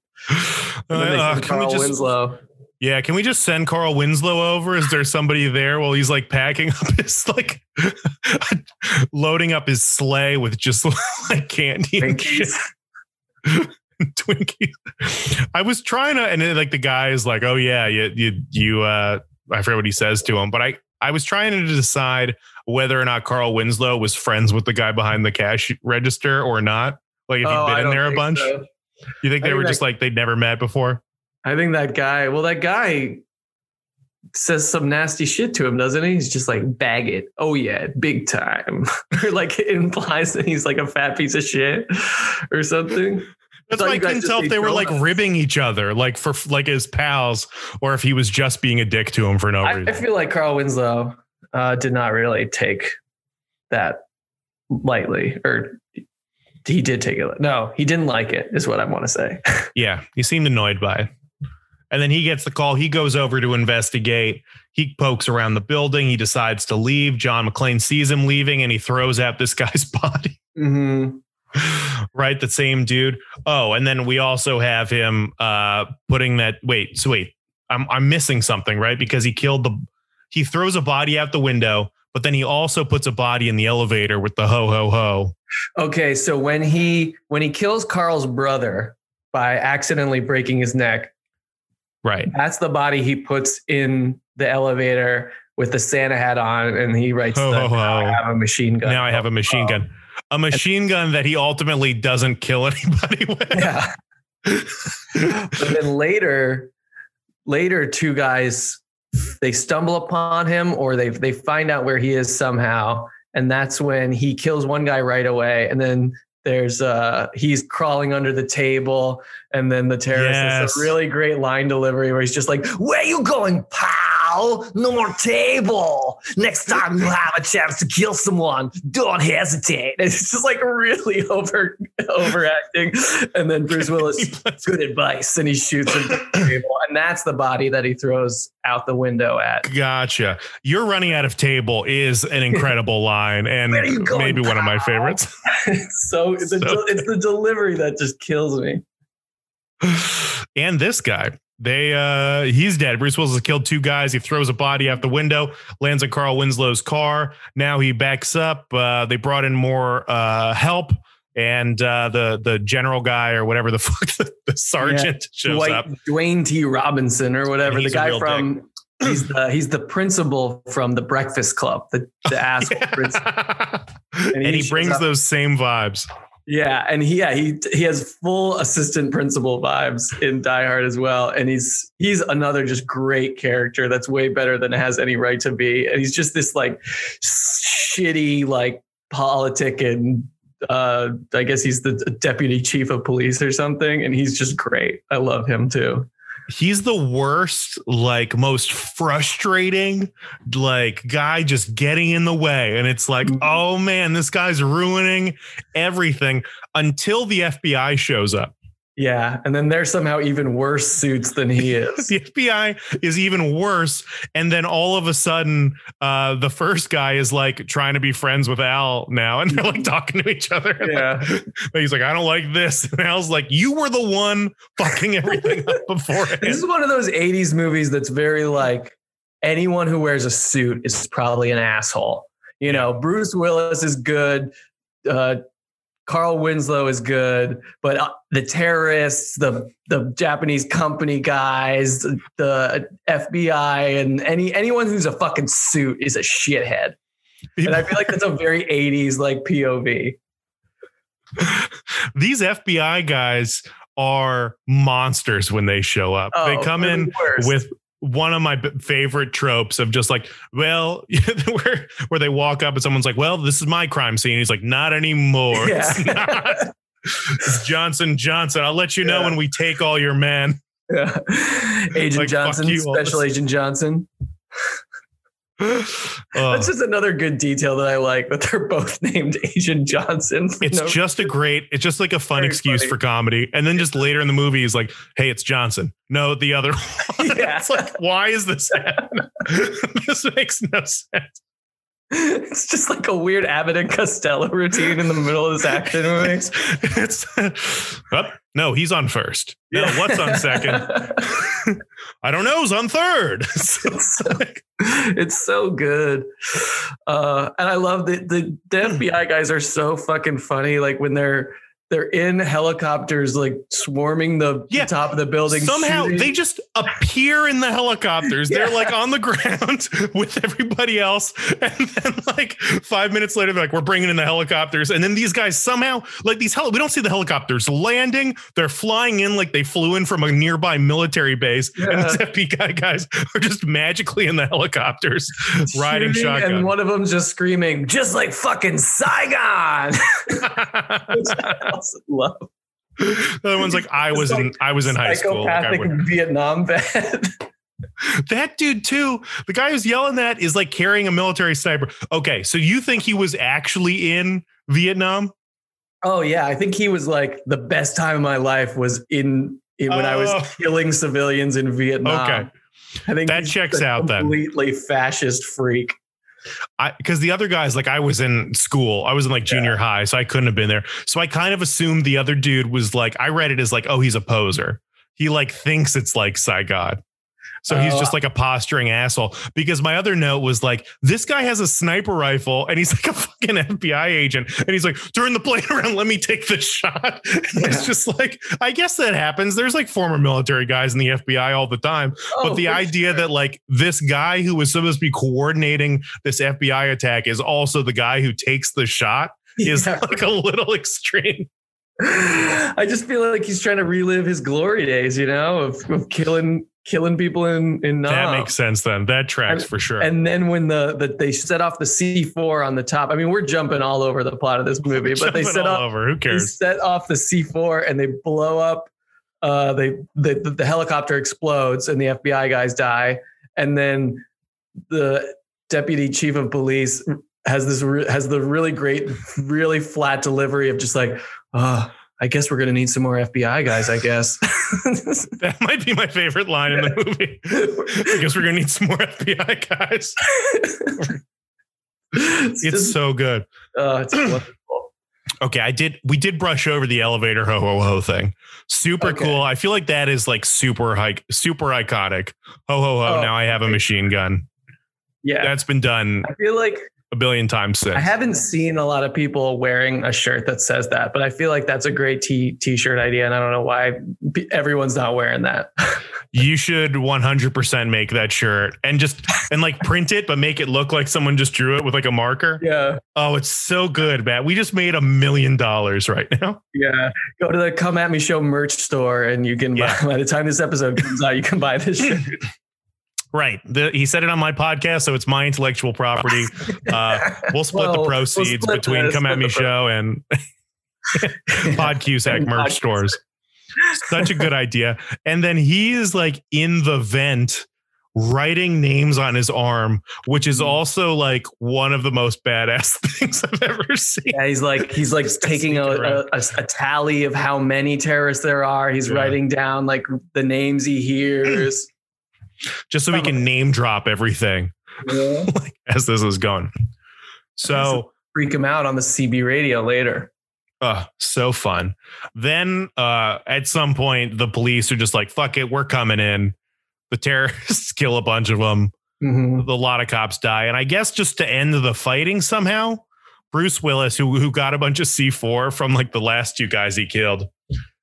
And uh, can we Carl just Winslow. Yeah, can we just send Carl Winslow over? Is there somebody there while he's like packing up *laughs* his like *laughs* loading up his sleigh with just like candy and Twinkies. Twinkies? I was trying to, and then, like the guy is like, "Oh yeah, you you you." uh I forget what he says to him, but I I was trying to decide whether or not Carl Winslow was friends with the guy behind the cash register or not. Like if Oh, he'd I been in there a bunch, so. you think I they think were that- just like they'd never met before? I think that guy. Well, that guy says some nasty shit to him, doesn't he? He's just like, bag it. Oh yeah, big time. *laughs* or like it implies that he's like a fat piece of shit or something. That's why I you couldn't tell if they were like ribbing each other, like for like as pals, or if he was just being a dick to him for no I, reason. I feel like Carl Winslow uh, did not really take that lightly, or he did take it. No, he didn't like it, is what I want to say. *laughs* yeah, he seemed annoyed by it. And then he gets the call. He goes over to investigate. He pokes around the building. He decides to leave. John McClane sees him leaving and he throws out this *laughs* guy's body. hmm *laughs* right? The same dude. Oh, and then we also have him uh putting that wait, so wait. I'm I'm missing something, right? Because he killed the he throws a body out the window, but then he also puts a body in the elevator with the ho ho ho. Okay, so when he when he kills Carl's brother by accidentally breaking his neck, Right. that's the body he puts in the elevator with the Santa hat on, and he writes, Ho, the, ho, "Now I have a machine gun." Now I have a machine gun. A machine gun that he ultimately doesn't kill *laughs* anybody with. Yeah. *laughs* but then later, later, two guys they stumble upon him, or they they find out where he is somehow, and that's when he kills one guy right away, and then there's uh he's crawling under the table, and then the terrorist has Yes. a really great line delivery where he's just like, "Where you going, pal? No more table. Next time you have a chance to kill someone, don't hesitate." *laughs* It's just like really *laughs* over overacting, and then Bruce Willis *laughs* good advice and he shoots him table and that's the body that he throws out the window at Gotcha. You're running out of table is an incredible line and Where are you going, maybe one of my pal? favorites. it's so, it's, the, So it's the delivery that just kills me *sighs* and this guy. They uh he's dead. Bruce Willis has killed two guys. He throws a body out the window, lands in Carl Winslow's car. Now he backs up. Uh they brought in more uh help and uh the the general guy or whatever the *laughs* fuck the, the sergeant shows Dwight, up. Dwayne T Robinson or whatever the guy from *clears throat* he's the he's the principal from the Breakfast Club the the *laughs* asshole principal and, he he, brings up- those same vibes. Yeah, and he yeah he he has full assistant principal vibes in Die Hard as well, and he's he's another just great character that's way better than it has any right to be, and he's just this like shitty like politic and uh I guess he's the deputy chief of police or something, and he's just great. I love him too. He's the worst, like most frustrating, like guy just getting in the way. And it's like, Mhm. oh man, this guy's ruining everything until the FBI shows up. Yeah, and then they're somehow even worse suits than he *laughs* is. The FBI is even worse. And then all of a sudden, uh, the first guy is like trying to be friends with Al now, and they're like talking to each other. *laughs* Yeah. He's like, I don't like this. *laughs* And Al's like, You were the one fucking everything up beforehand. This is one of those 80s movies that's very like anyone who wears a suit is probably an asshole. You know, Bruce Willis is good. Uh, Carl Winslow is good, but uh, the terrorists, the the Japanese company guys, the FBI, and any anyone who's a fucking suit is a shithead. And I feel like that's a very *laughs* 80s like POV. *laughs* these FBI guys are monsters when they show up. they Oh, come they're the in worst. with one of my favorite tropes of just like, well, *laughs* where where they walk up and someone's like, well, this is my crime scene. He's like, not anymore. It's not. It's Johnson Johnson. I'll let you know Yeah. when we take all your men. Yeah. *laughs* Agent Like, Johnson, you, Special Agent Johnson. That's uh, just another good detail that I like that they're both *laughs* named Agent Johnson. *laughs* it's just a great, it's just like a fun Very excuse funny. for comedy. And then just later in the movie, he's like, hey, it's Johnson. No, the other *laughs* one. Yeah. it's like, why is this happening? this makes no sense. It's just like a weird Abbott and Costello routine in the middle of this action movie. It's, it's oh, no, he's on first. No, what's on second? *laughs* I don't know. Who's on third? *laughs* it's, so, it's so good. Uh, and I love that the, the FBI guys are so fucking funny. Like when they're they're in helicopters, like swarming the, the top of the building. Somehow shooting. they just appear in the helicopters. They're like on the *laughs* ground with everybody else. And then, like, five minutes later, they're like, we're bringing in the helicopters. And then these guys somehow, like, these heli- we don't see the helicopters landing. They're flying in like they flew in from a nearby military base. And Yeah. these *laughs* FBI guys are just magically in the helicopters riding shooting, shotgun. and one of them just screaming, just like fucking Saigon. *laughs* Which I also love. the other one's like, I was in, I was in high school. Psychopathic would- Vietnam vet. *laughs* that dude too. The guy who's yelling that is like carrying a military sniper. Okay, so you think he was actually in Vietnam? oh yeah, I think he was like the best time of my life was in when I was Oh. killing civilians in Vietnam. Okay. I think That checks out then. Completely fascist freak. I because the other guys, like I was in school, I was in like junior high, so I couldn't have been there. So I kind of assumed the other dude was like, I read it as like, oh, he's a poser. He like thinks it's like Saigon. So he's Oh. just like a posturing asshole. Because my other note was like, this guy has a sniper rifle and he's *laughs* like a fucking FBI agent. And he's like, turn the plane *laughs* around, let me take the shot. *laughs* And It's just like, I guess that happens. There's like former military guys in the FBI all the time but Oh, the for idea that like this guy who was supposed to be coordinating this FBI attack is also the guy who takes the shot is Yeah. like a little extreme. I just feel like he's trying to relive his glory days, you know, of, of killing killing people in in Nam. That makes sense then. That tracks for sure. And then when the, the they set off the C four on the top, I mean, we're jumping all over the plot of this movie, but they set off over. Who they cares? set off the C four and they blow up. Uh, they the, the helicopter explodes and the FBI guys die, and then the deputy chief of police has this has the really great, really flat delivery of just like, oh, I guess we're gonna need some more FBI guys. I guess. *laughs* That might be my favorite line in the movie. I guess we're gonna need some more FBI guys. it's It's just, so good. uh, it's wonderful. Okay, I did. We did brush over the elevator ho ho ho thing. Super Okay. cool. I feel like that is like super hike, super iconic. Ho ho ho! Oh, now I have a machine gun. Yeah, That's been done I feel like a billion times since. I haven't seen a lot of people wearing a shirt that says that, but I feel like that's a great t t-shirt idea, and I don't know why everyone's not wearing that. *laughs* you should 100% make that shirt and just and like print it but make it look like someone just drew it with like a marker yeah, oh it's so good matt we just made a million dollars right *laughs* now yeah. Go to the Come At Me Show merch store, and you can Yeah. buy. By the time this episode comes out, you can buy this shirt. *laughs* right the, he said it on my podcast so it's my intellectual property *laughs* uh, we'll split Well, the we'll proceeds split between the- come at me show and *laughs* pod cusack merch stores such a good idea and then he is like in the vent writing names on his arm which is Mhm. also like one of the most badass *laughs* things i've ever seen Yeah, he's like he's like taking a, a, a, a tally of how many terrorists there are. He's Yeah. writing down like the names he hears. Just so we can name drop everything *laughs* like, as this is going. So, Freak him out on the CB radio later. uh, so fun. Then, uh, at some point, the police are just like, "Fuck it, we're coming in." The terrorists *laughs* kill a bunch of them. Mhm. A lot of cops die, and I guess just to end the fighting somehow, Bruce Willis, who who got a bunch of C four from like the last two guys he killed,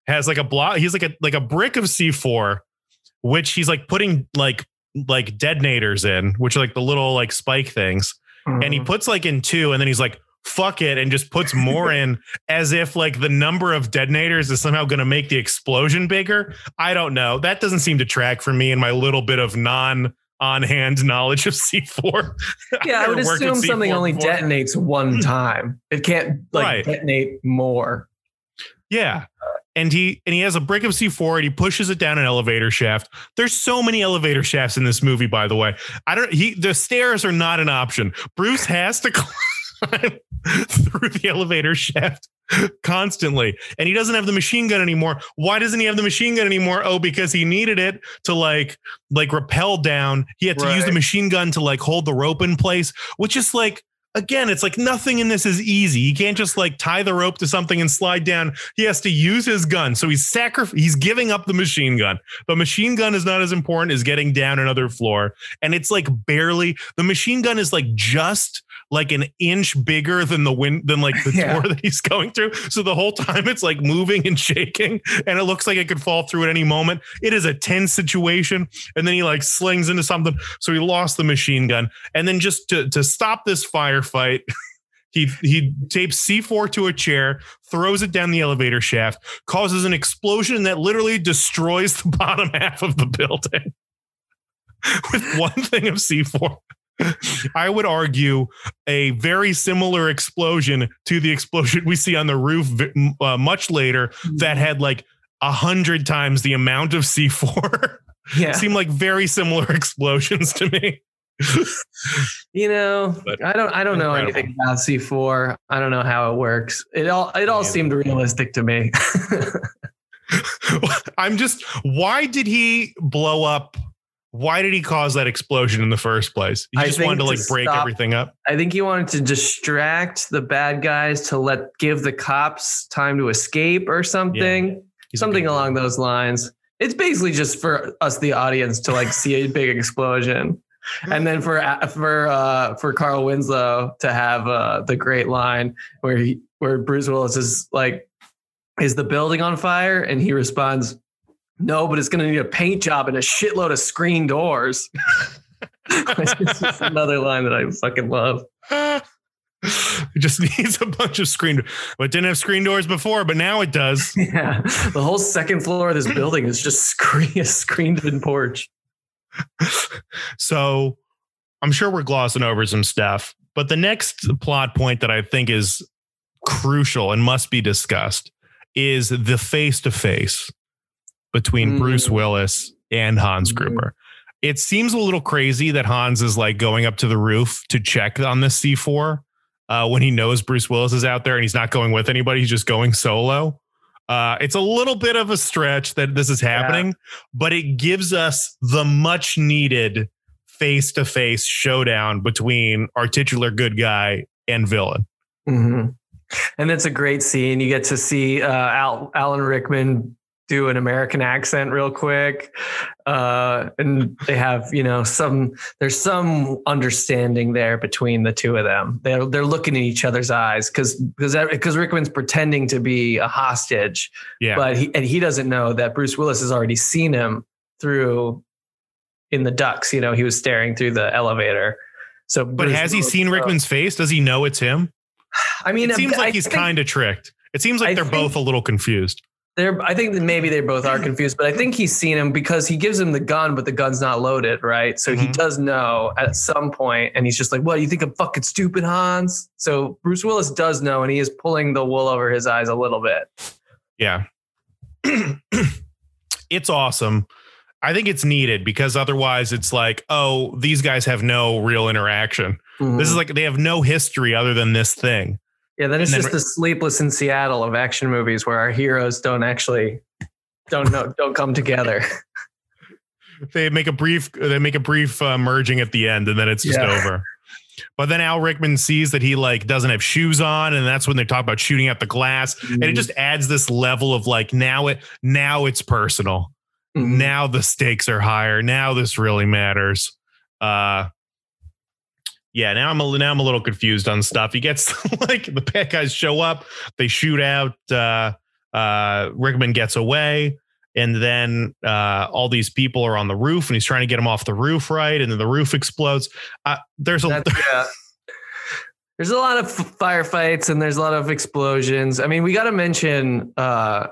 has like a block. He's like a like a brick of C four, which he's like putting like like detonators in, which are like the little like spike things. and he Mhm. puts like in two and then he's like fuck it and just puts more in *laughs* as if like the number of detonators is somehow going to make the explosion bigger i don't know that doesn't seem to track for me in my little bit of non on hand knowledge of c4 *laughs* Yeah, I would never worked with assume something only before. detonates one *laughs* time. It can't like Right. detonate more. yeah and he and he has a brick of c4 and he pushes it down an elevator shaft. There's so many elevator shafts in this movie by the way. I don't he the stairs are not an option. Bruce has to *laughs* climb through the elevator shaft constantly and he doesn't have the machine gun anymore. Why doesn't he have the machine gun anymore? Oh because he needed it to like like rappel down. He had to use the machine gun to like hold the rope in place which is like again it's like nothing in this is easy. He can't just like tie the rope to something and slide down. He has to use his gun. So he's sacri- he's giving up the machine gun. The machine gun is not as important as getting down another floor. And it's like barely the machine gun is like just like an inch bigger than the wind than like the *laughs* Yeah. door that he's going through. So the whole time it's like moving and shaking and it looks like it could fall through at any moment. It is a tense situation and then he like slings into something. So he lost the machine gun. And then just to to stop this firefight *laughs* he he tapes C4 to a chair, throws it down the elevator shaft, causes an explosion that literally destroys the *laughs* bottom half of the building. With one thing of C4. *laughs* I would argue a very similar explosion to the explosion we see on the roof uh, much later that had like a hundred times the amount of C4. Yeah. *laughs* Seem like very similar *laughs* explosions to me. You know, But I don't I don't know anything about C4. I don't know how it works. It all it all Me seemed realistic to me. I'm just why did he blow up? Why did he cause that explosion in the first place? He just wanted to to like break stop- everything up. I think he wanted to distract the bad guys to let give the cops time to escape or something. A something along those lines. It's basically just for us, the audience, to like see a big explosion, and then for for uh, for Carl Winslow to have uh, the great line where he where Bruce Willis is like, "Is the building on fire?" and he responds, "No, but it's going to need a paint job and a shitload of screen doors." *laughs* it's just another line that I fucking love. it just *laughs* needs a bunch of screen. Well, it didn't have screen doors before, but now it does. *laughs* Yeah, the whole second floor of this building is just screen a screened-in porch. So I'm sure we're glossing over some stuff, but the next plot point that I think is crucial and must be discussed is the face to face between Mm. Bruce Willis and Hans Mhm. Gruber. It seems a little crazy that Hans is like going up to the roof to check on the C4 uh, when he knows Bruce Willis is out there and he's not going with anybody. He's just going solo. Uh, it's a little bit of a stretch that this is happening, but it gives us the much needed face to face showdown between our titular good guy and villain. Mm-hmm. And it's a great scene. You get to see uh, Al- Alan Rickman do an American accent real quick, uh, and they have you know some. There's some understanding there between the two of them. They're they're looking in each other's eyes because because because Rickman's pretending to be a hostage, Yeah. but he and he doesn't know that Bruce Willis has already seen him through in the ducks. You know, he was staring through the elevator. So, but Bruce has he seen. Rickman's face? Does he know it's him? I mean, It seems I like he's kind of tricked. It seems like I they're think- both a little confused. They're, I think that maybe they both are confused, but I think he's seen him because he gives him the gun, but the gun's not loaded, right? So he Mhm. does know at some point, and he's just like, "What? You think I'm fucking stupid, Hans?" So Bruce Willis does know, and he is pulling the wool over his eyes a little bit. Yeah. *clears throat* it's awesome. I think it's needed because otherwise it's like, oh, these guys have no real interaction. This is like they have no history other than this thing. Yeah. Then it's then just the sleepless in Seattle of action movies where our heroes don't actually don't know don't come together. *laughs* They make a brief they make a brief uh, merging at the end and then it's just Yeah. over. But then Al Rickman sees that he like doesn't have shoes on and that's when they talk about shooting at the glass and it just adds this level of like now it now it's personal. Mhm. now the stakes are higher. Now this really matters. Uh yeah, now I'm a, now I'm a little confused on stuff. He gets *laughs* like the bad guys show up, they shoot out uh uh Rickman gets away and then uh all these people are on the roof and he's trying to get them off the roof right and then the roof explodes. Uh there's a yeah. There's a lot of firefights and there's a lot of explosions. I mean, we got to mention uh,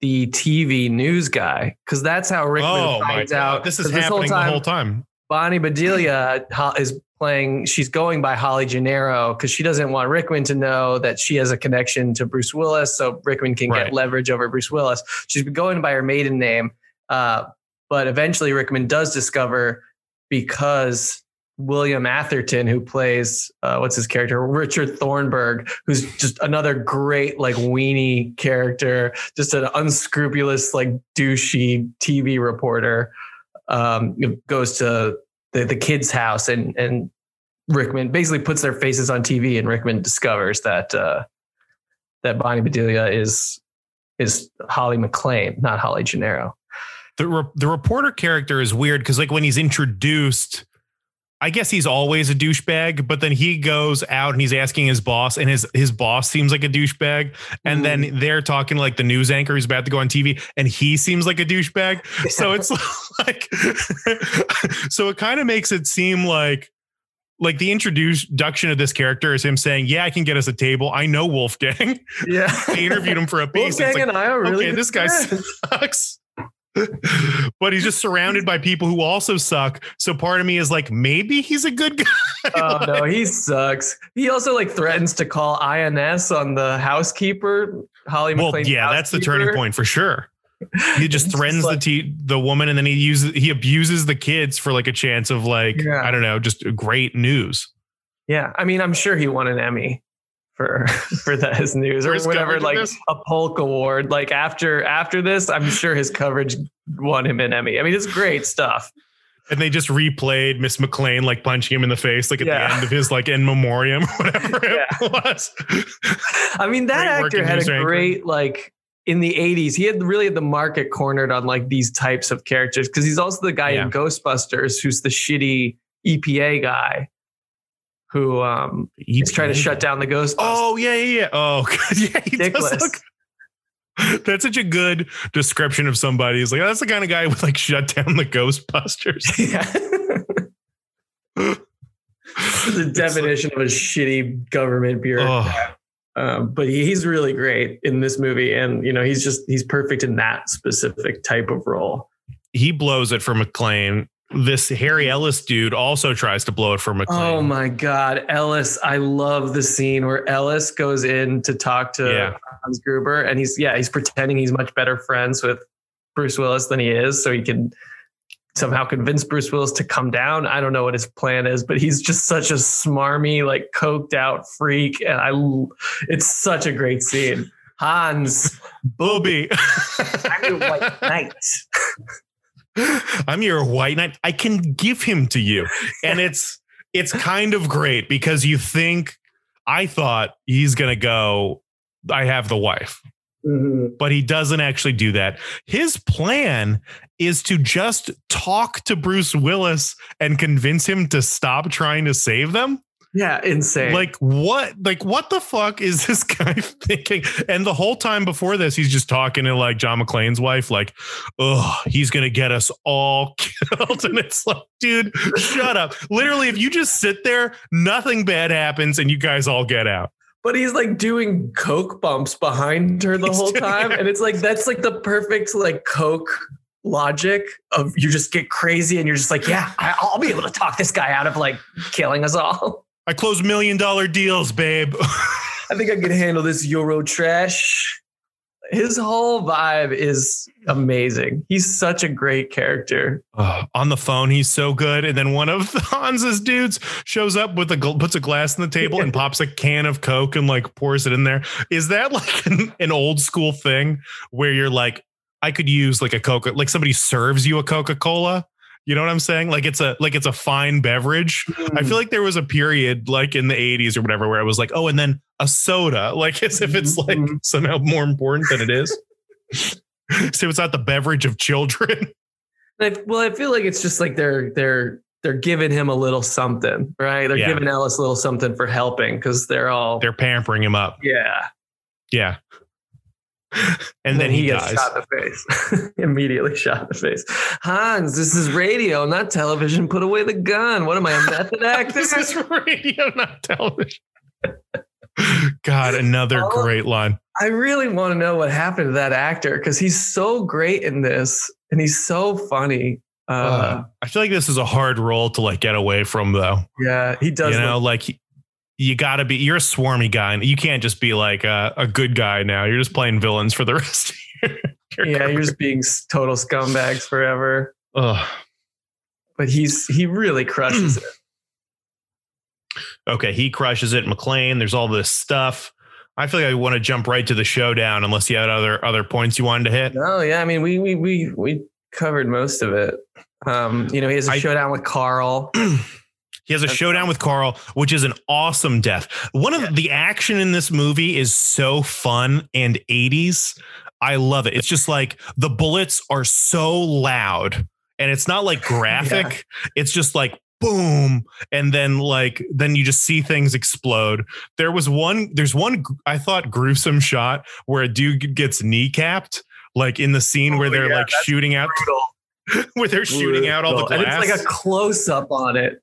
the TV news guy because that's how Rickman Oh finds out. this is happening the whole time. Bonnie Bedelia is playing. She's going by Holly Gennero because she doesn't want Rickman to know that she has a connection to Bruce Willis, so Rickman can Right. get leverage over Bruce Willis. She's been going by her maiden name, uh, but eventually Rickman does discover because William Atherton, who plays uh, what's his character, Richard Thornburg, who's just another great like weenie character, just an unscrupulous like douchey TV reporter um, goes to the, the kid's house and and Rickman basically puts their faces on TV and Rickman discovers that uh, that Bonnie Bedelia is is Holly McClane, not Holly Gennero. the re- the reporter character is weird because like when he's introduced i guess he's always a douchebag but then he goes out and he's asking his boss and his his boss seems like a douchebag. And then mm. they're talking like the news anchor who's about to go on tv and he seems like a douchebag. *laughs* So it's *laughs* like *laughs* so it kind of makes it seem like like the introduction of this character is him saying yeah i can get us a table. I know wolfgang. Yeah, they interviewed him for a piece Wolfgang like, and I are really okay, this guy friends. sucks. *laughs* but he's just surrounded by people who also suck. So part of me is like, maybe he's a good guy. *laughs* Oh no, he sucks. He also like threatens to call INS on the housekeeper, Holly well, McClain's yeah, that's the turning point for sure. He just *laughs* threatens like- the t- the woman, and then he uses he abuses the kids for like a chance of like Yeah. I don't know, just great news. Yeah, I mean, I'm sure he won an Emmy for *laughs* for that his news or whatever, like a Polk Award. Like after after this, I'm sure his coverage won him an Emmy. I mean, it's great stuff. and they just replayed Miss McClane like punching him in the face, like at Yeah. the end of his like in memoriam, *laughs* whatever Yeah. it was. I mean, that Great actor had a anchor. great like in the 80s. He had really had the market cornered on like these types of characters because he's also the guy Yeah. in Ghostbusters who's the shitty EPA guy who um is trying to shut down the ghost. Oh yeah, yeah, yeah. Oh, *laughs* God, yeah. He does look. *laughs* That's such a good description of somebody. He's like, that's the kind of guy who would like shut down the Ghostbusters. *laughs* yeah. the definition of a shitty government bureaucrat. Oh, Um, but he, he's really great in this movie, and you know he's just he's perfect in that specific type of role. he blows it for McClane. This Harry Ellis dude also tries to blow it for McClane. Oh my God, Ellis! I love the scene where Ellis goes in to talk to Yeah. Hans Gruber, and he's yeah he's pretending he's much better friends with Bruce Willis than he is, so he can somehow convince Bruce Willis to come down. I don't know what his plan is, but he's just such a smarmy, like coked out freak, and I. it's such a great scene. Hans, Booby. I'm your white knight. *laughs* I'm your white knight. I can give him to you. And it's it's kind of great because you think I thought he's gonna go, I have the wife. Mhm. But he doesn't actually do that. His plan is to just talk to Bruce Willis and convince him to stop trying to save them. Yeah, insane. Like what? Like what the fuck is *laughs* this guy thinking? And the whole time before this, he's just talking to like John McClane's wife, like, "Oh, he's gonna get us all *laughs* killed." And it's like, dude, shut up. Literally, if you just sit there, nothing bad happens, and you guys all get out. but he's like doing coke bumps behind her the He's whole time it. and it's like that's like the perfect like coke logic of you just get crazy and you're just like yeah i'll be able to talk this guy out of like killing us all I close million dollar deals, babe. *laughs* i think i can handle this euro trash his whole vibe is amazing he's such a great character Oh, on the phone, he's so good. And then one of *laughs* Hans's dudes shows up with a puts a glass on the table and *laughs* pops a can of Coke and like pours it in there. Is that like an, an old school thing where you're like, I could use like a Coca, like somebody serves you a Coca Cola? You know what I'm saying? Like it's a like it's a fine beverage. I feel like there was a period like in the 80s or whatever where I was like, oh, and then a soda, *laughs* like as if it's like Mhm. somehow more important than it is. *laughs* so it's not the beverage of children. *laughs* I, well i feel like it's just like they're they're they're giving him a little something right they're Yeah. giving ellis a little something for helping because they're all They're pampering him up. yeah Yeah. *laughs* And then he, gets dies. shot in the face. *laughs* Immediately shot in the face. Hans, this is radio, not television. Put away the gun. What am I, a method *laughs* actor? this is radio, not television. God, another Oh. great line. I really want to know what happened to that actor because he's so great in this and he's so funny. Uh, Uh, I feel like this is a hard role to like get away from, though. yeah, he does. you know, look- like you got to be. You're a swarmy guy, and you can't just be like a, a good guy now. You're just playing villains for the *laughs* rest of your. your yeah, career. you're just being total scumbags forever. Ugh. But he's he really crushes *clears throat* it. Okay, he crushes it. McClane, there's all this stuff. I feel like I want to jump right to the showdown, unless you had other other points you wanted to hit. oh yeah, I mean we we we we covered most of it. Um, you know, he has a I- showdown with Carl. *clears throat* He has a That's showdown with Carl, which is an awesome death. One of the action in this movie is so fun and 80s. I love it. It's just like the bullets are so loud and it's not like *laughs* graphic. It's just like boom and then like then you just see things explode. There was one there's one I thought gruesome shot where a dude gets kneecapped like in the scene where Oh, they're yeah, like shooting out *laughs* where they're shooting out all the glass. And it's like a close up on it.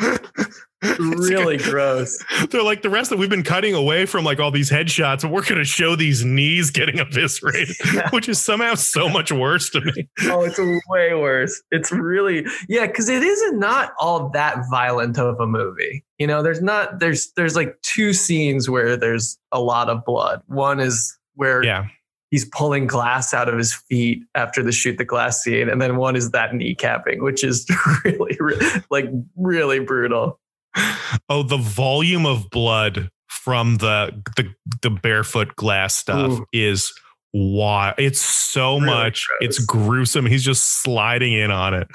*laughs* really gross. They're like the rest of we've been cutting away from like all these headshots, and we're going to show these knees getting eviscerated, *laughs* Yeah. which is somehow so much worse to me. *laughs* Oh, it's way worse. It's really yeah, because it isn't not all that violent of a movie. You know, there's not there's there's like two scenes where there's a lot of blood. One is where Yeah, he's pulling glass out of his feet after the shoot the glass scene, and then one is that kneecapping, which is *laughs* really, re- like really brutal. Oh, the volume of blood from the the the barefoot glass stuff Ooh. is why it's so Really much gross. it's gruesome he's just sliding in on it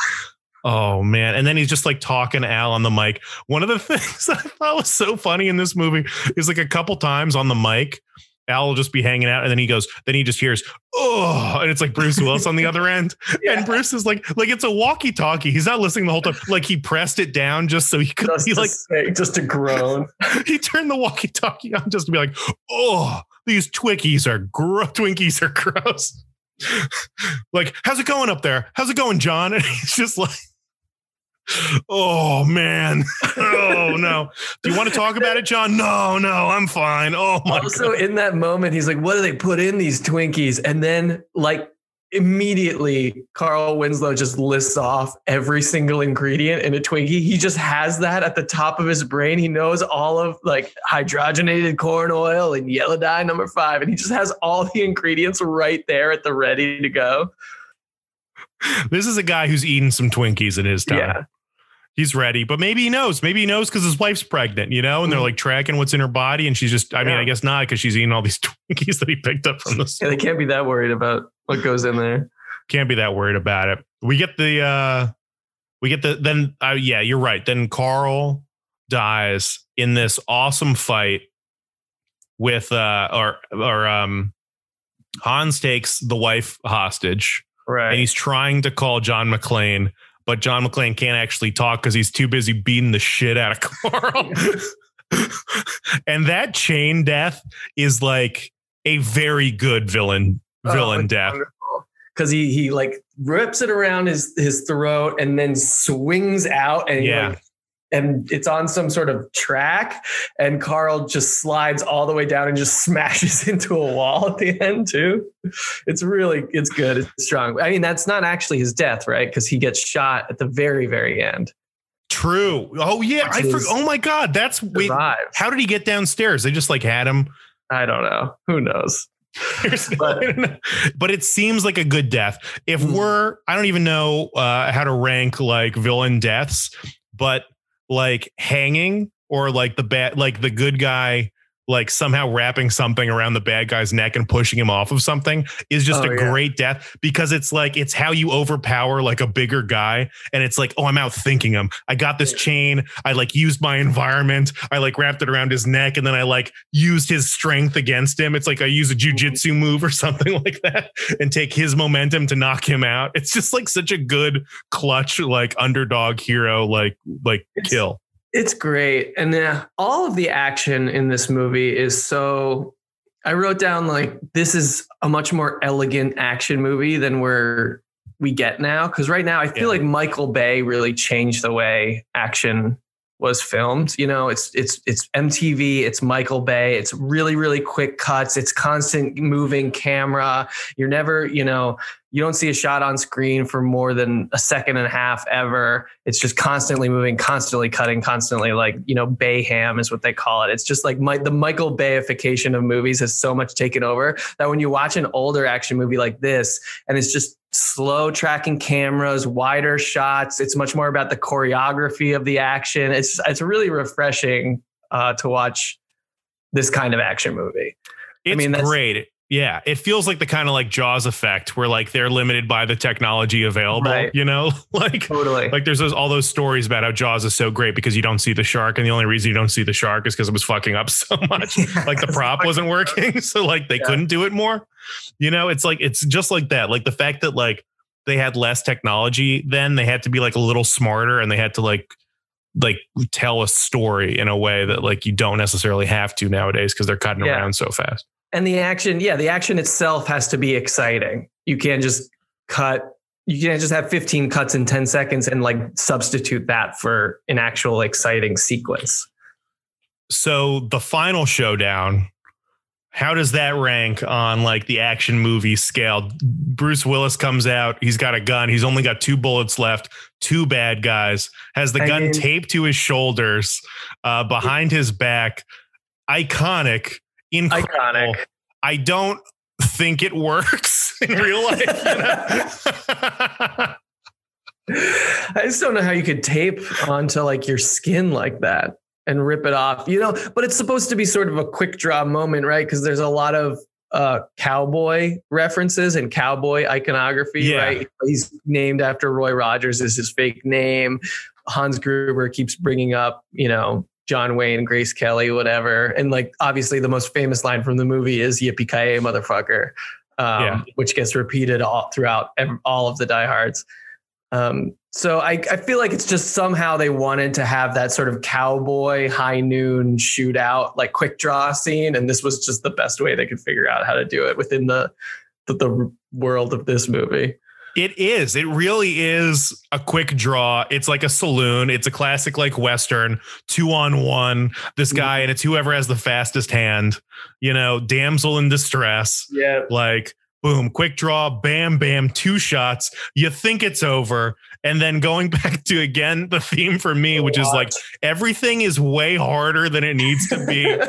oh man and then he's just like talking to al on the mic one of the *laughs* things that i thought was so funny in this movie is like a couple times on the mic al will just be hanging out and then he goes then he just hears oh and it's like bruce willis on the other *laughs* end and bruce is like like it's a walkie talkie he's not listening the whole time like he pressed it down just so he could Just, be like say- just to groan. *laughs* *laughs* he turned the walkie talkie on just to be like, oh, these Twinkies are gro- Twinkies are gross. like, how's it going up there? How's it going, John? And he's just like, oh man, *laughs* oh no. Do you want to talk about it, John? No, no, I'm fine. Oh my also god. in that moment he's like what do they put in these twinkies and then like immediately carl winslow just lists off every single ingredient in a twinkie he just has that at the top of his brain he knows all of like hydrogenated corn oil and yellow dye number five and he just has all the ingredients right there at the ready to go This is a guy who's eaten some Twinkies in his time. Yeah He's ready, but maybe he knows. Maybe he knows because his wife's pregnant, you know, and they're Mhm. like tracking what's in her body. And she's just, I mean, I guess not because she's eating all these *laughs* Twinkies that he picked up from the yeah they can't be that worried about what goes in there can't be that worried about it. We get the uh we get the then uh, yeah, you're right. Then Carl dies in this awesome fight with uh or or um Hans takes the wife hostage Right. and he's trying to call John McClane, but John McClane can't actually talk because he's too busy beating the shit out of *laughs* Carl. *laughs* and that chain death is like a very good villain oh, villain death. because he he like rips it around his his throat and then swings out and Yeah. like, and it's on some sort of track and Carl just slides all the way down and just *laughs* smashes into a wall at the end too. It's really it's good. It's strong. I mean that's not actually his death, right? Because he gets shot at the very very end. True. Oh yeah, I Which for, is- Oh my god, that's wait. How did he get downstairs? They just like had him. I don't know. Who knows? No But- *laughs* way to know. but it seems like a good death. If Mhm. we're, I don't even know uh, how to rank like villain deaths, but like hanging or like the bad, like the good guy, like somehow wrapping something around the bad guy's neck and pushing him off of something is just Oh, a yeah. great death because it's like it's how you overpower like a bigger guy and it's like oh I'm out thinking him. I got this chain. I like used my environment. I like wrapped it around his neck and then I like used his strength against him. It's like I use a jujitsu mm-hmm. move or *laughs* something like that and take his momentum to knock him out. It's just like such a good clutch like underdog hero like like It's- kill It's great. And uh, all of the action in this movie is so. I wrote down like this is a much more elegant action movie than we're we get now. Because right now I feel Yeah. like Michael Bay really changed the way action was filmed. You know, it's it's it's MTV, it's Michael Bay, it's really really quick cuts, it's constant moving camera. You're never, you know, you don't see a shot on screen for more than a second and a half ever. It's just constantly moving, constantly cutting, constantly like, you know, Bayhem is what they call it. It's just like my, the Michael Bayification of movies has so much taken over that when you watch an older action movie like this and it's just slow tracking cameras, wider shots, it's much more about the choreography of the action. It's it's really refreshing uh, to watch this kind of action movie. it's mean, great yeah it feels like the kind of like jaws effect where like they're limited by the technology available Right. you know *laughs* like Totally. Like there's those, all those stories about how Jaws is so great because you don't see the shark, and the only reason you don't see the shark is because it was fucking up *laughs* so much. *laughs* Like the prop wasn't working, so like they Yeah. couldn't do it more. You know, it's like it's just like that. Like the fact that like they had less technology then, they had to be like a little smarter, and they had to like like tell a story in a way that like you don't necessarily have to nowadays because they're cutting Yeah. around so fast. And the action, yeah, the action itself has to be exciting. You can't just cut, you can't just have 15 cuts in 10 seconds and like substitute that for an actual exciting sequence. So the final showdown, how does that rank on like the action movie scale? Bruce Willis comes out, he's got a gun, he's only got two bullets left, two bad guys, has the I gun mean- taped to his shoulders, uh, behind his back. Iconic, incredible. Iconic. I don't think it works *laughs* in real life. you know? *laughs* I just don't know how you could tape onto like your skin like that. and rip it off. You know, but it's supposed to be sort of a quick draw moment, right? Because there's a lot of uh, cowboy references and cowboy iconography, Yeah. right? He's named after Roy Rogers is his fake name. Hans Gruber keeps bringing up, you know, John Wayne, Grace Kelly, whatever. And like, obviously the most famous line from the movie is yippee ki motherfucker, um, Yeah. which gets repeated all throughout all of the diehards. Um, so I, I feel like it's just somehow they wanted to have that sort of cowboy high noon shootout, like quick draw scene. And this was just the best way they could figure out how to do it within the, the, the world of this movie. It is. It really is a quick draw. It's like a saloon. It's a classic like western, two on one. This mm-hmm. guy and it's whoever has the fastest hand. You know, damsel in distress. Yeah. Like boom, quick draw, bam, bam, two shots. You think it's over, and then going *laughs* back to again the theme for me, which is like everything is way harder than it needs to be.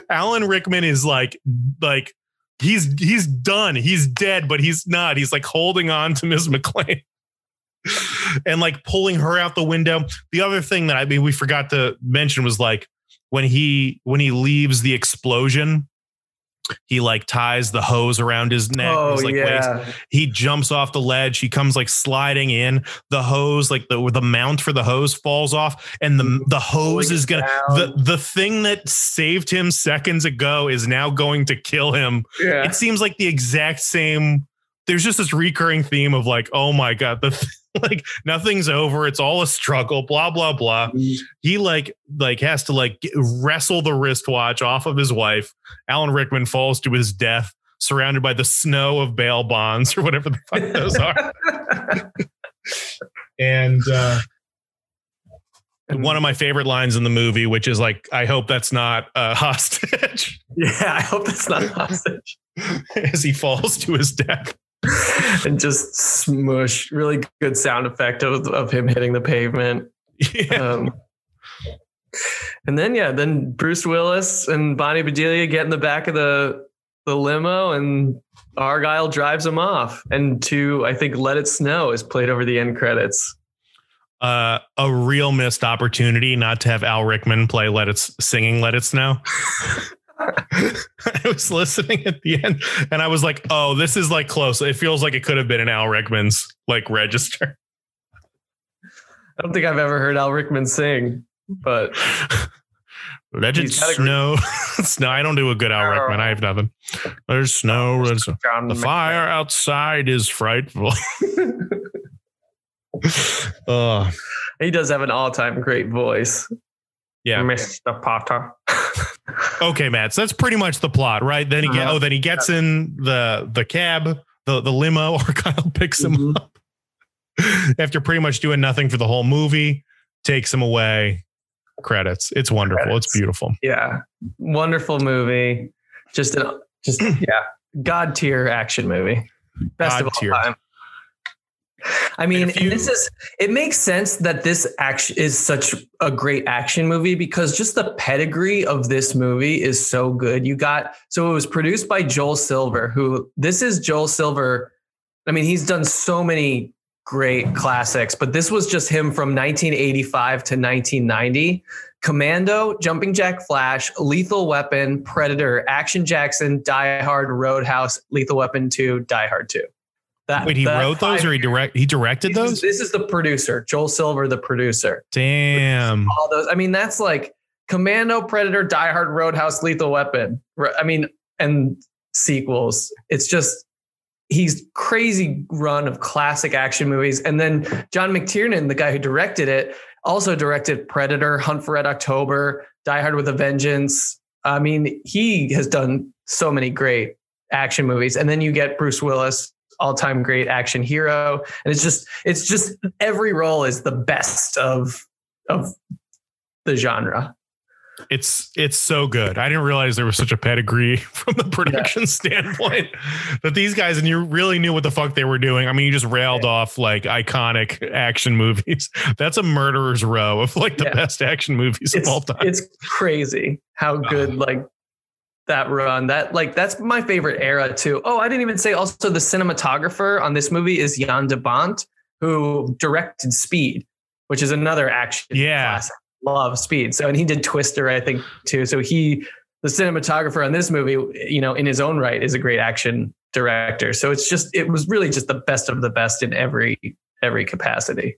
*laughs* Alan Rickman is like like he's he's done. He's dead, but he's not. He's like holding on to Ms. McClane. *laughs* and like pulling her out the window. The other thing that I mean we forgot to mention was like when he when he leaves the explosion, he like ties the hose around his neck. oh his, like, waist. yeah. He jumps off the ledge. He comes like sliding in. The hose, like the the mount for the hose falls off, and the the hose Pulling is gonna the the thing that saved him seconds ago is now going to kill him. yeah. It seems like the exact same. There's just this recurring theme of like, oh my god, the *laughs* like nothing's over. It's all a struggle. Blah blah blah. He like like has to like wrestle the wristwatch off of his wife. Alan Rickman falls to his death, surrounded by the snow of bail bonds or whatever the fuck those are. *laughs* And uh, one of my favorite lines in the movie, which is like, I hope that's not a hostage, *laughs* yeah, I hope that's not hostage. as he falls to his death. *laughs* and just smush. Really good sound effect of, of him hitting the pavement. Yeah. Um, and then yeah, then Bruce Willis and Bonnie Bedelia get in the back of the the limo, and Argyle drives them off. And to I think "Let It Snow" is played over the end credits. Uh, a real missed opportunity not to have Al Rickman play "Let It singing Let It Snow." *laughs* *laughs* I was listening at the end, and I was like, "Oh, this is like close. It feels like it could have been an Al Rickman's like register." I don't think I've ever heard Al Rickman sing, but *laughs* Let it He's got a great- snow. *laughs* snow. I don't do a good Al Rickman. I have nothing. There's snow. Oh, there's- John The fire outside is frightful. oh, he does have an all-time great voice, yeah. Mr. Potter. Okay, Matt. So that's pretty much the plot, right? Then he get, Uh-huh. oh, then he gets in the the cab, the the limo, *laughs* Argyle picks him Mhm. up after pretty much doing nothing for the whole movie. Takes him away. Credits. It's wonderful. Credits. It's beautiful. Yeah, wonderful movie. Just an just *clears throat* yeah, god tier action movie. Best God of all tier. time. I mean, you- this is it makes sense that this action is such a great action movie because just the pedigree of this movie is so good. You got so it was produced by Joel Silver, who this is Joel Silver. I mean, he's done so many great classics, but this was just him from 1985 to 1990. Commando, Jumping Jack Flash, Lethal Weapon, Predator, Action Jackson, Die Hard, Roadhouse, Lethal Weapon 2, Die Hard 2. That, Wait, he that wrote those or he direct he directed is, those? this is the producer, Joel Silver, the producer. Damn. All those. I mean, that's like Commando, Predator, Die Hard, Roadhouse, Lethal Weapon. I mean, and sequels. It's just he's crazy run of classic action movies. And then John McTiernan, the guy who directed it, also directed Predator, Hunt for Red October, Die Hard with a Vengeance. I mean, he has done so many great action movies. And then you get Bruce Willis, all-time great action hero. And it's just, it's just every role is the best of of the genre. It's it's so good. I didn't realize there was such a pedigree *laughs* from the production *laughs* standpoint that these guys and you really knew what the fuck they were doing. I mean, you just railed off like iconic action movies. *laughs* That's a murderer's row of like the Yeah. best action movies It's, of all time. it's crazy how good like that run. That like that's my favorite era too. Oh, I didn't even say also the cinematographer on this movie is Jan de Bont, who directed Speed, which is another action Yeah. classic. love Speed. So and he did Twister, I think, too. So he the cinematographer on this movie, you know, in his own right, is a great action director. So it's just it was really just the best of the best in every every capacity.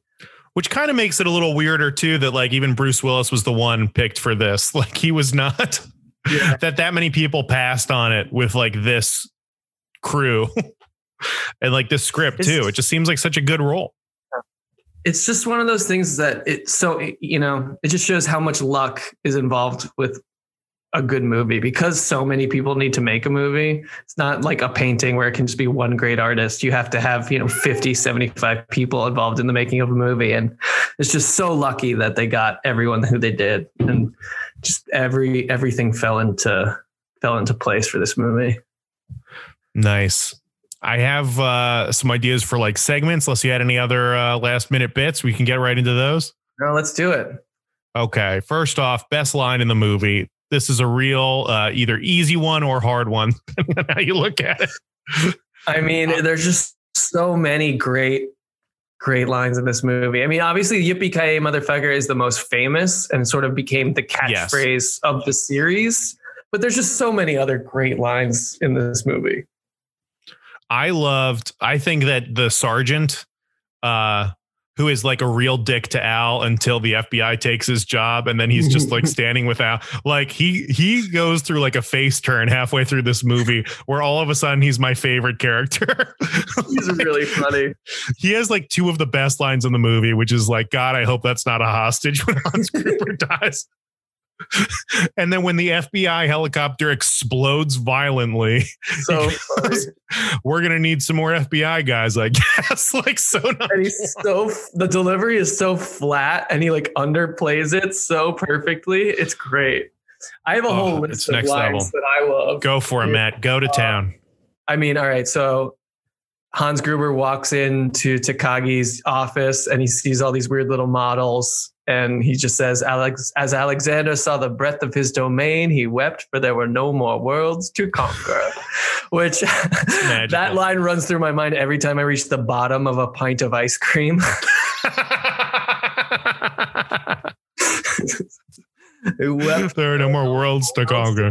Which kind of makes it a little weirder too that like even Bruce Willis was the one picked for this. *laughs* Like he was not Yeah. that that many people passed on it with like this crew *laughs* and like this script It's- too. It just seems like such a good role. It's just one of those things that it so you know it just shows how much luck is involved with a good movie because so many people need to make a movie. It's not like a painting where it can just be one great artist. You have to have, you know, 50, 75 people involved in the making of a movie. And it's just so lucky that they got everyone who they did. And just every everything fell into fell into place for this movie. Nice. I have uh, some ideas for like segments. Unless you had any other uh, last minute bits, we can get right into those. No, let's do it. Okay. First off, best line in the movie. This is a real uh, either easy one or hard one, *laughs* how you look at it. I mean, there's just so many great, great lines in this movie. I mean, obviously, Yippee Ki motherfucker is the most famous and sort of became the Yes. catchphrase of the series. But there's just so many other great lines in this movie. I loved. I think that the sergeant, uh, who is like a real dick to Al until the FBI takes his job, and then he's just like *laughs* standing with Al. Like he he goes through like a face turn halfway through this movie, where all of a sudden he's my favorite character. *laughs* He's really funny. he has like two of the best lines in the movie, which is like, God, I hope that's not a hostage when Hans Gruber *laughs* dies. *laughs* and then when the FBI helicopter explodes violently, *laughs* So funny. we're gonna need some more FBI guys, I *laughs* guess. like so nice. And he's so the delivery is so flat and he like underplays it so perfectly. It's great. I have a Oh, whole list of lines level. that I love. Go for it, Matt. Go to uh, town. I mean, all right. So Hans Gruber walks into Takagi's office and he sees all these weird little models. And he just says, Alex, as Alexander saw the breadth of his domain, he wept, for there were no more worlds to conquer. *laughs* Which *laughs* that line runs through my mind every time I reach the bottom of a pint of ice cream. *laughs* He there are no more worlds to conquer.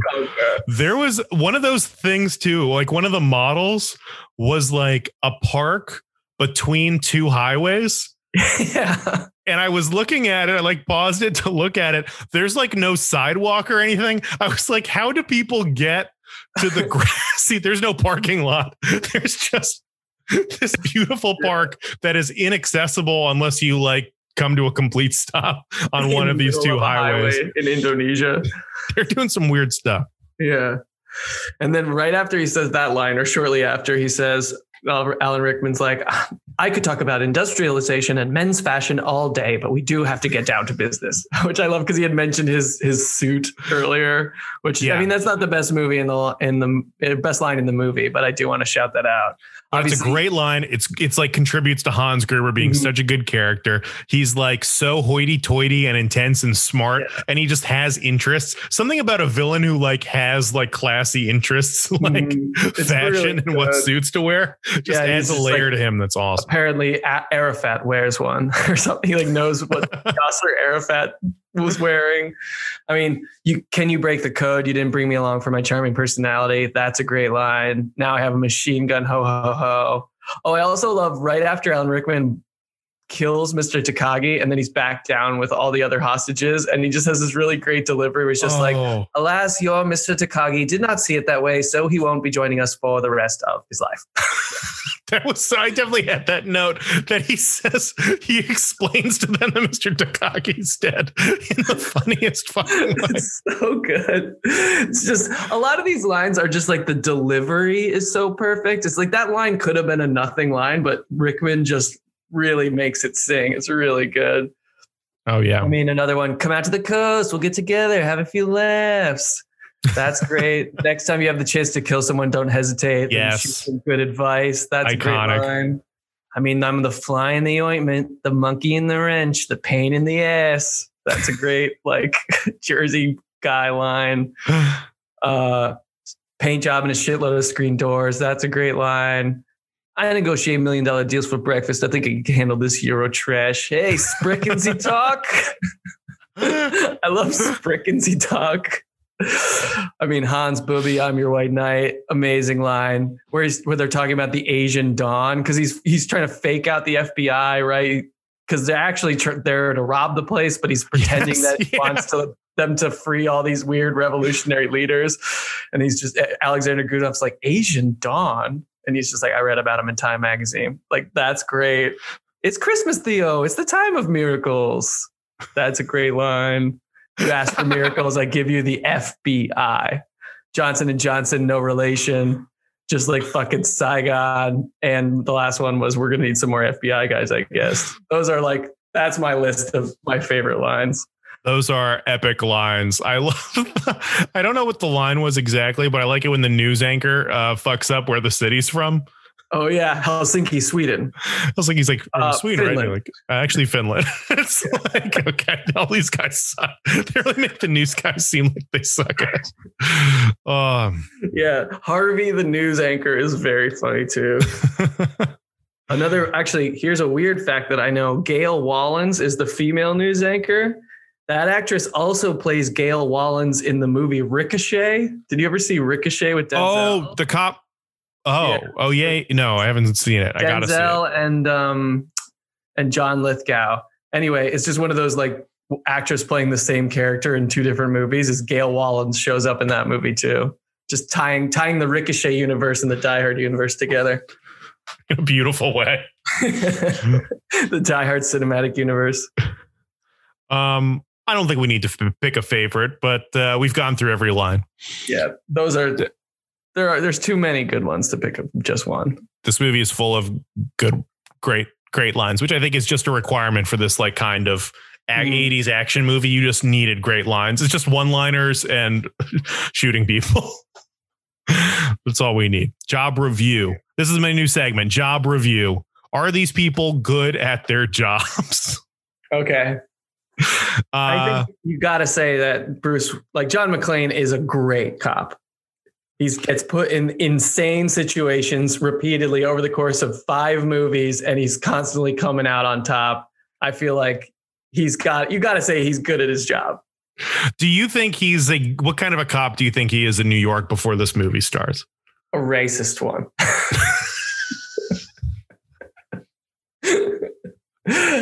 There was one of those things too. Like one of the models was like a park between two highways. yeah. And I was looking at it, I like paused it to look at it. There's like no sidewalk or anything. I was like, how do people get to the *laughs* grassy? *laughs* There's no parking lot. *laughs* There's just this beautiful park that is inaccessible unless you like come to a complete stop on one of these two highways. highway in Indonesia. They're doing some weird stuff. Yeah. And then right after he says that line, or shortly after, he says, Alan Rickman's like, "Ah, I could talk about industrialization and men's fashion all day, but we do have to get down to business, *laughs* which I love because he had mentioned his his suit earlier. Which Yeah. I mean, that's not the best movie in the in the best line in the movie, but I do want to shout that out. But it's a great line. It's it's like contributes to Hans Gruber being Mhm. such a good character. He's like so hoity-toity and intense and smart, Yeah. and he just has interests. Something about a villain who like has like classy interests, *laughs* like Mhm. Fashion really and what suits to wear, just Yeah, adds a layer like- to him. That's awesome. Apparently, Arafat wears one *laughs* or something. He like knows what *laughs* Yasser Arafat was mm-hmm. wearing. I mean, you can you break the code? You didn't bring me along for my charming personality. That's a great line. Now I have a machine gun. Ho ho ho. Oh, I also love right after Alan Rickman kills Mr. Takagi, and then he's back down with all the other hostages, and he just has this really great delivery. Where he's just like, Oh, "Alas, your Mr. Takagi did not see it that way, so he won't be joining us for the rest of his life." *laughs* that was so I definitely had that note that he *laughs* says he explains to them that Mr. Takagi's dead in the funniest fucking *laughs* way. it's so good. It's just a lot of these lines are just like the delivery is so perfect. It's like that line could have been a nothing line, but Rickman just really makes it sing. It's really good. Oh yeah. I mean, another one, come out to the coast, we'll get together, have a few laughs. That's great. *laughs* Next time you have the chance to kill someone, don't hesitate. Yes. some good advice. That's a Iconic. great line. I mean, I'm the fly in the ointment, the monkey in the wrench, the pain in the ass. That's a great *laughs* like *laughs* Jersey guy line. *sighs* Uh, paint job and a shitload of screen doors. That's a great line. I negotiate million dollar deals for breakfast. I think I can handle this Euro trash. Hey, Sprickensy *laughs* talk. I love Sprickensy talk. I mean, Hans Booby, I'm your white knight. Amazing line where he's where they're talking about the Asian Dawn because he's he's trying to fake out the FBI, right? Because they're actually tr- there to rob the place, but he's pretending Yes, that he yeah. wants to them to free all these weird revolutionary leaders. And he's just Alexander Godunov's like Asian Dawn, and he's just like, I read about him in Time magazine. Like that's great. It's Christmas, Theo. It's the time of miracles. That's a great line. You ask for miracles, I give you the FBI. Johnson and Johnson, no relation. Just like fucking Saigon. And the last one was we're gonna need some more FBI guys, I guess. Those are like that's my list of my favorite lines. Those are epic lines. I love. *laughs* I don't know what the line was exactly, but I like it when the news anchor uh, fucks up where the city's from. Oh yeah, Helsinki, Sweden. I was like, he's like from Uh, Sweden, right? Finland. They're Like, uh, actually, Finland. *laughs* it's like, okay, *laughs* all these guys suck. They really make the news guys seem like they suck. um, Yeah, Harvey, the news anchor, is very funny too. Another, actually, here's a weird fact that I know: Gail Wallens is the female news anchor. That actress also plays Gail Wallens in the movie Ricochet. Did you ever see Ricochet with Denzel? oh, the cop. Oh, Yeah. oh yeah. No, I haven't seen it. I gotta see it. Denzel and um and John Lithgow. Anyway, it's just one of those like actress playing the same character in two different movies. Is Gail Wallens shows up in that movie too, just tying tying the Ricochet universe and the Die Hard universe together. *laughs* in a beautiful way. *laughs* the Die Hard cinematic universe. Um, I don't think we need to f- pick a favorite, but uh, we've gone through every line. Yeah, those are there are there's too many good ones to pick up just one. This movie is full of good, great, great lines, which I think is just a requirement for this like kind of a- Mhm. 80s action movie. You just needed great lines. It's just one-liners and *laughs* shooting people. *laughs* That's all we need. Job review. This is my new segment. Job review. Are these people good at their jobs? *laughs* Okay. I Uh, think you got to say that Bruce, like John McClane, is a great cop. He gets put in insane situations repeatedly over the course of five movies, and he's constantly coming out on top. I feel like he's got. You got to say he's good at his job. do you think he's a what kind of a cop do you think he is in New York before this movie starts? A racist one. *laughs*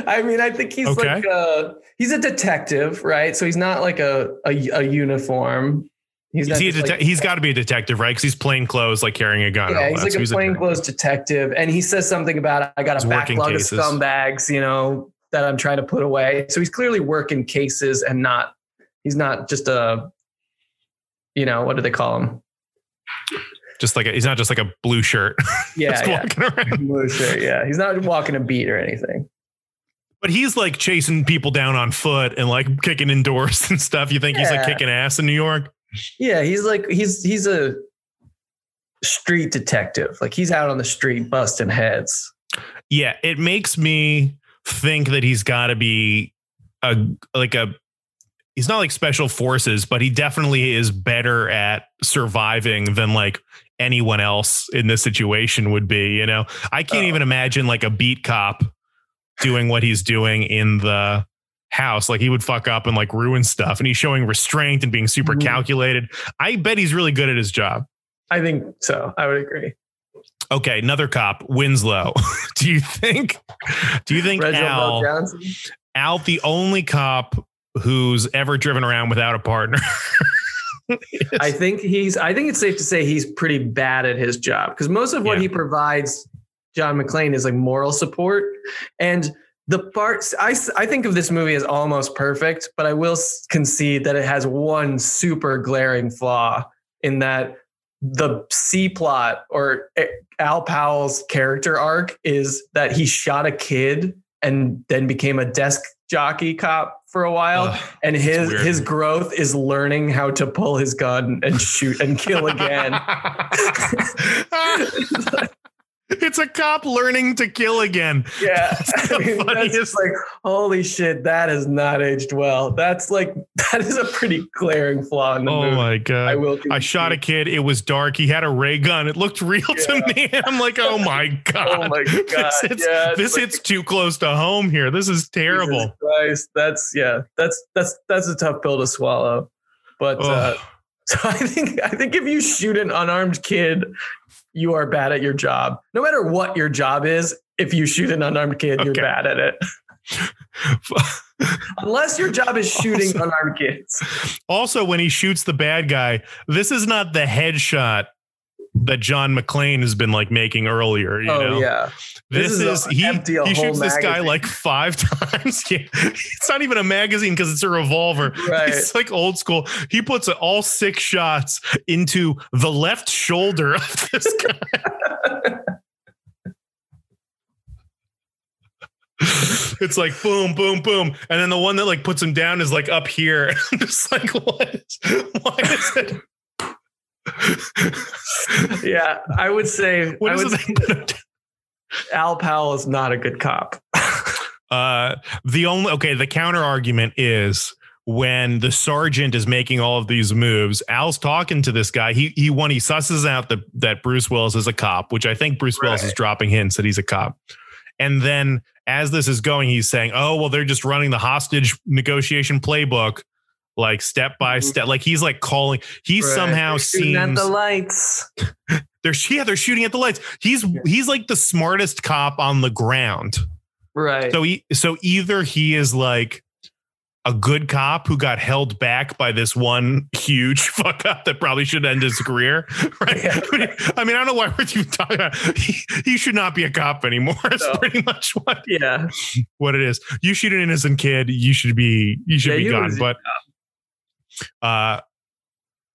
I mean, I think he's Okay. like a he's a detective, right? So he's not like a a, a uniform. He's he dete- like- he's got to be a detective, right? Because he's plain clothes, like carrying a gun. Yeah, he's like So a he's a- plainclothes detective, and he says something about I got He's a backlog of scumbags, you know, that I'm trying to put away. So he's clearly working cases and not. He's not just a, you know, what do they call him? just like a, he's not just like a blue shirt. *laughs* Yeah, yeah. Blue shirt, yeah. He's not walking a beat or anything. But he's like chasing people down on foot and like kicking in doors *laughs* and stuff. You think he's like kicking ass in New York? Yeah, he's like he's he's a street detective. Like he's out on the street busting heads. Yeah, it makes me think that he's got to be a like a he's not like special forces, but he definitely is better at surviving than like anyone else in this situation would be, you know. I can't Oh. even imagine like a beat cop doing what he's doing in the house. Like he would fuck up and like ruin stuff and he's showing restraint and being super Mhm. calculated. I bet he's really good at his job. I think so. I would agree. Okay, another cop, Winslow. *laughs* do you think do you think Reginald VelJohnson. Al the only cop who's ever driven around without a partner? *laughs* I think he's. I think it's safe to say he's pretty bad at his job because most of what Yeah. he provides John McClane is like moral support, and the parts I, I think of this movie as almost perfect, but I will concede that it has one super glaring flaw in that the C plot or eh, Al Powell's character arc is that he shot a kid and then became a desk jockey cop for a while. Ugh, and his his growth is learning how to pull his gun and shoot and kill again. *laughs* *laughs* *laughs* It's a cop learning to kill again. Yeah, *laughs* That's *laughs* I mean, that's like holy shit. That has not aged well. That's like *laughs* that is a pretty glaring flaw in the Oh movie. my I god. will. I shot a kid. It was dark. He had a ray gun. It looked real to me. I'm like, oh my god. Oh my god! This hits, yeah, this like, hits too close to home here. This is terrible. Christ, that's yeah. That's that's that's a tough pill to swallow. But uh, so I think I think if you shoot an unarmed kid, you are bad at your job. No matter what your job is, if you shoot an unarmed kid, you're bad at it. *laughs* Unless your job is shooting Also- unarmed kids. also, when he shoots the bad guy, this is not the headshot that John McClane has been like making earlier. You oh know, yeah. this, This is is, he. He shoots this guy like five *laughs* times. *laughs* It's not even a magazine because it's a revolver. Right. It's like old school. He puts all six shots into the left shoulder *laughs* of this guy. it's like boom, boom, boom, and then the one that like puts him down is like up here. I'm just like, what? Is, why is it? *laughs* Yeah. I would say What I would say they put him down? Al Powell is not a good cop. *laughs* Uh, the only okay, the counter argument is when the sergeant is making all of these moves, Al's talking to this guy. He he one he susses out that that Bruce Willis is a cop, which I think Bruce Willis is dropping hints that he's a cop. And then as this is going, he's saying, "Oh well, they're just running the hostage negotiation playbook." Like step by Mhm. step, like he's like calling. He Right. somehow They're seems at the lights. *laughs* they're yeah they're shooting at the lights. He's he's like the smartest cop on the ground. Right. So he, so either he is like a good cop who got held back by this one huge *laughs* fuck up that probably should end his career, *laughs* right? Yeah. I mean, I don't know why we're even talking about. He, he should not be a cop anymore. It's No. pretty much what yeah. what it is. You shoot an innocent kid, you should be you should Yeah, be gone. But uh,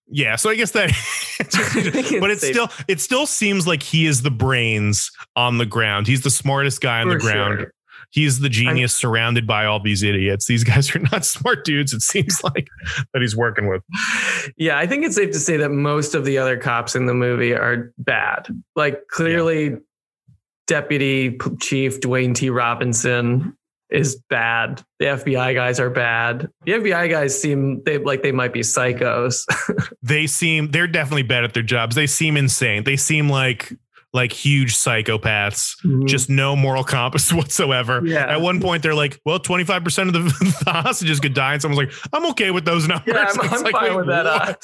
yeah. So I guess that. *laughs* *laughs* but it still it still seems like he is the brains on the ground. He's the smartest guy on the ground. sure. He's the genius surrounded by all these idiots. These guys are not *laughs* smart dudes. It seems like that he's working with. Yeah, I think it's safe to say that most of the other cops in the movie are bad. Like clearly, Deputy Chief Dwayne T. Robinson is bad. The FBI guys are bad. The FBI guys seem they like they might be psychos. *laughs* They seem they're definitely bad at their jobs. They seem insane. They seem like like huge psychopaths. Just no moral compass *laughs* whatsoever. Yeah. At one point, they're like, "Well, twenty five percent of the, *laughs* the hostages could die," and someone's like, "I'm okay with those numbers." Yeah, I'm- I'm like, fine wait, with that, uh?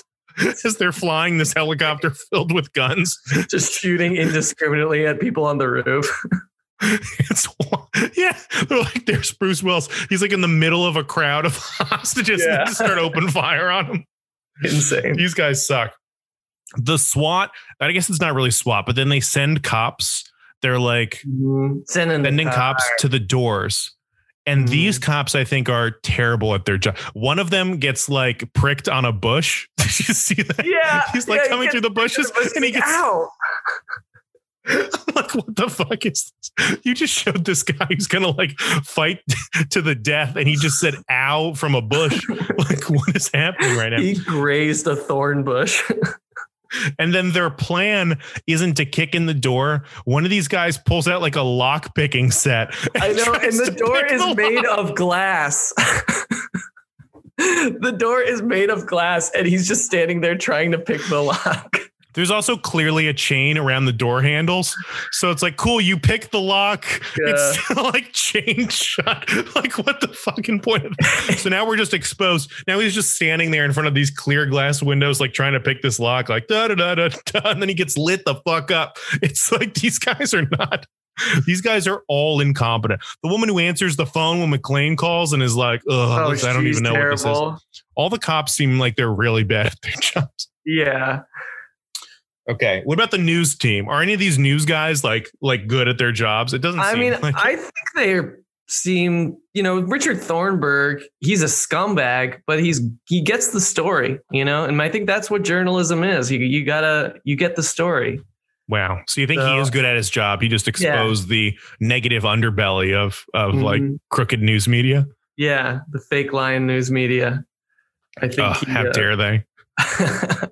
As they're flying this helicopter filled with guns, just shooting indiscriminately at people on the roof. *laughs* it's yeah. They're like, "There's Bruce Willis. He's like in the middle of a crowd of *laughs* hostages, and Yeah. they start open fire on him." Insane. These guys suck. The SWAT, I guess it's not really SWAT, but then they send cops. They're like Sending, the sending car. cops to the doors. And Mhm. these cops, I think, are terrible at their job. One of them gets like pricked on a bush. *laughs* Did you see that? Yeah, He's like yeah, he coming gets through the bushes But and he gets ow. I'm like, what the fuck is this? You just showed this guy who's gonna like fight *laughs* to the death, and he just said ow from a bush. *laughs* like, what is happening right now? He grazed a thorn bush. *laughs* And then their plan isn't to kick in the door. One of these guys pulls out like a lock picking set. I know, and the door is the made lock. of glass. the door is made of glass, and he's just standing there trying to pick the lock. There's also clearly a chain around the door handles. So it's like, cool, you pick the lock. It's still *laughs* like chain shut. *laughs* Like, what the fucking point of that? So now we're just exposed. Now he's just standing there in front of these clear glass windows, like trying to pick this lock, like da da da da da. And then he gets lit the fuck up. It's like these guys are not. These guys are all incompetent. The woman who answers the phone when McClane calls and is like, "Ugh, listen, oh, I don't Oh, even know what this is." terrible. All the cops seem like they're really bad at their *laughs* jobs. Yeah. Okay. What about the news team? Are any of these news guys like like good at their jobs? It doesn't I seem mean, like I think they seem, you know, Richard Thornburg, he's a scumbag, but he's he gets the story, you know, and I think that's what journalism is. You you gotta you get the story. wow. So you think he is good at his job? He just exposed the negative underbelly of of like Mhm. crooked news media. Yeah, the fake lion news media. I think he, how uh, dare they? *laughs*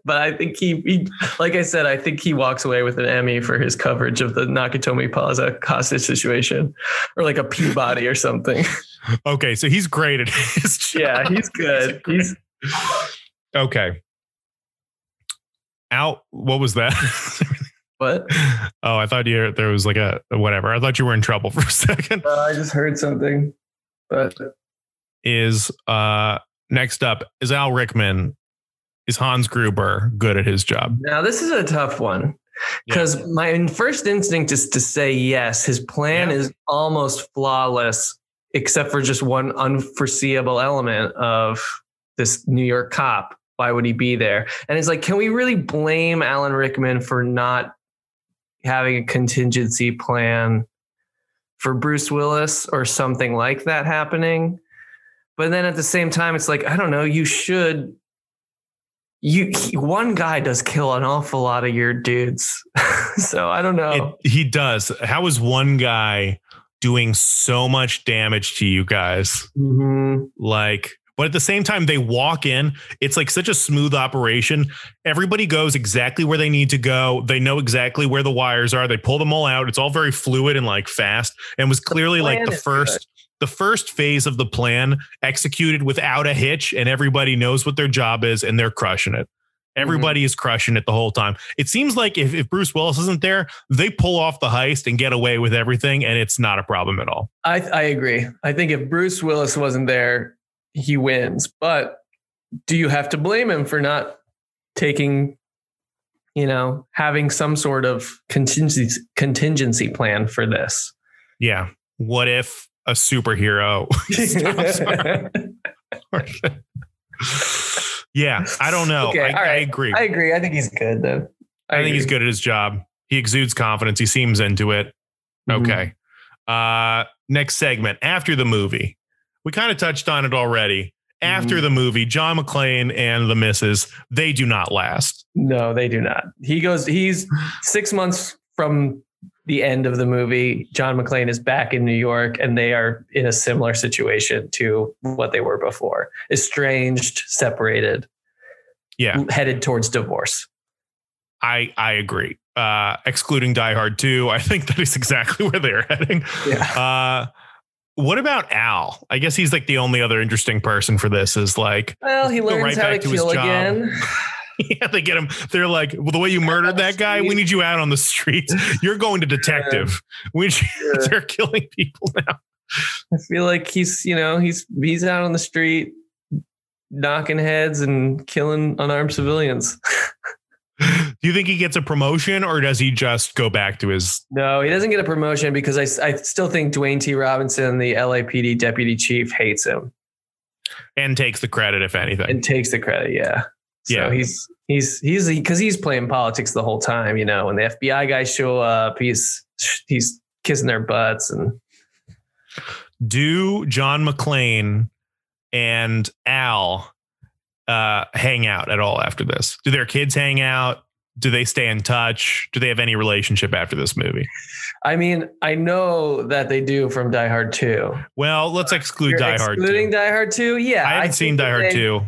but I think he, he, like I said, I think he walks away with an Emmy for his coverage of the Nakatomi Plaza hostage situation, or like a Peabody or something. *laughs* Okay, so he's great at his *laughs* job. yeah, he's good. He's okay. Out. What was that? what? oh, I thought you there was like a whatever. I thought you were in trouble for a second. Uh, I just heard something, but Is uh next up is Al Rickman. Is Hans Gruber good at his job? now this is a tough one because my first instinct is to say yes. His plan Yeah. is almost flawless, except for just one unforeseeable element of this New York cop. Why would he be there? And it's like, can we really blame Alan Rickman for not having a contingency plan for Bruce Willis or something like that happening? But then at the same time, it's like, I don't know, you should. You he- one guy does kill an awful lot of your dudes, *laughs* so I don't know. It, he does. How is one guy doing so much damage to you guys? Mhm. Like, but at the same time, they walk in. It's like such a smooth operation. Everybody goes exactly where they need to go. They know exactly where the wires are. They pull them all out. It's all very fluid and like fast. And was clearly like the first, the first phase of the plan executed without a hitch, and everybody knows what their job is, and they're crushing it. Everybody mm-hmm. is crushing it the whole time. It seems like if, if Bruce Willis isn't there, they pull off the heist and get away with everything, and it's not a problem at all. I I agree. I think if Bruce Willis wasn't there, he wins. But do you have to blame him for not taking, you know, having some sort of contingency contingency plan for this? Yeah. What if a superhero *laughs* *laughs* yeah, I don't know. Okay, I, all I agree. I I, agree. I think he's good though. I think he's good at his job. He exudes confidence. He seems into it. Mhm. Okay. Uh next segment after the movie. We kind of touched on it already. After Mhm. the movie, John McClane and the missus, they do not last. No, they do not. He goes. He's six months from the end of the movie. John McClane is back in New York, and they are in a similar situation to what they were before: estranged, separated, Yeah, headed towards divorce. I I agree. Uh excluding Die Hard 2, I think that is exactly *laughs* where they're heading. Yeah. Uh what about Al? I guess he's like the only other interesting person for this is like Well, he learns right how to back to his kill again. *sighs* *sighs* *sighs* *laughs* yeah, they get him. They're like, well, the way you murdered that guy, we need you out on the streets. *laughs* You're going to detective. We Yeah. *laughs* they're killing people now. I feel like he's, you know, he's he's out on the street knocking heads and killing unarmed civilians. Do you think he gets a promotion or does he just go back to his No, he doesn't get a promotion because I, I still think Dwayne T. Robinson, the LAPD deputy chief, hates him and takes the credit if anything? and takes the credit. Yeah. So Yeah. he's he's he's because he's playing politics the whole time. You know, when the FBI guys show up, he's he's kissing their butts and Do John McClane and Al uh, hang out at all after this? Do their kids hang out? Do they stay in touch? Do they have any relationship after this movie? I mean, I know that they do from Die Hard 2. Well, let's exclude You're Die Hard. excluding 2. Die Hard 2? Yeah. I haven't think seen Die Hard they- 2.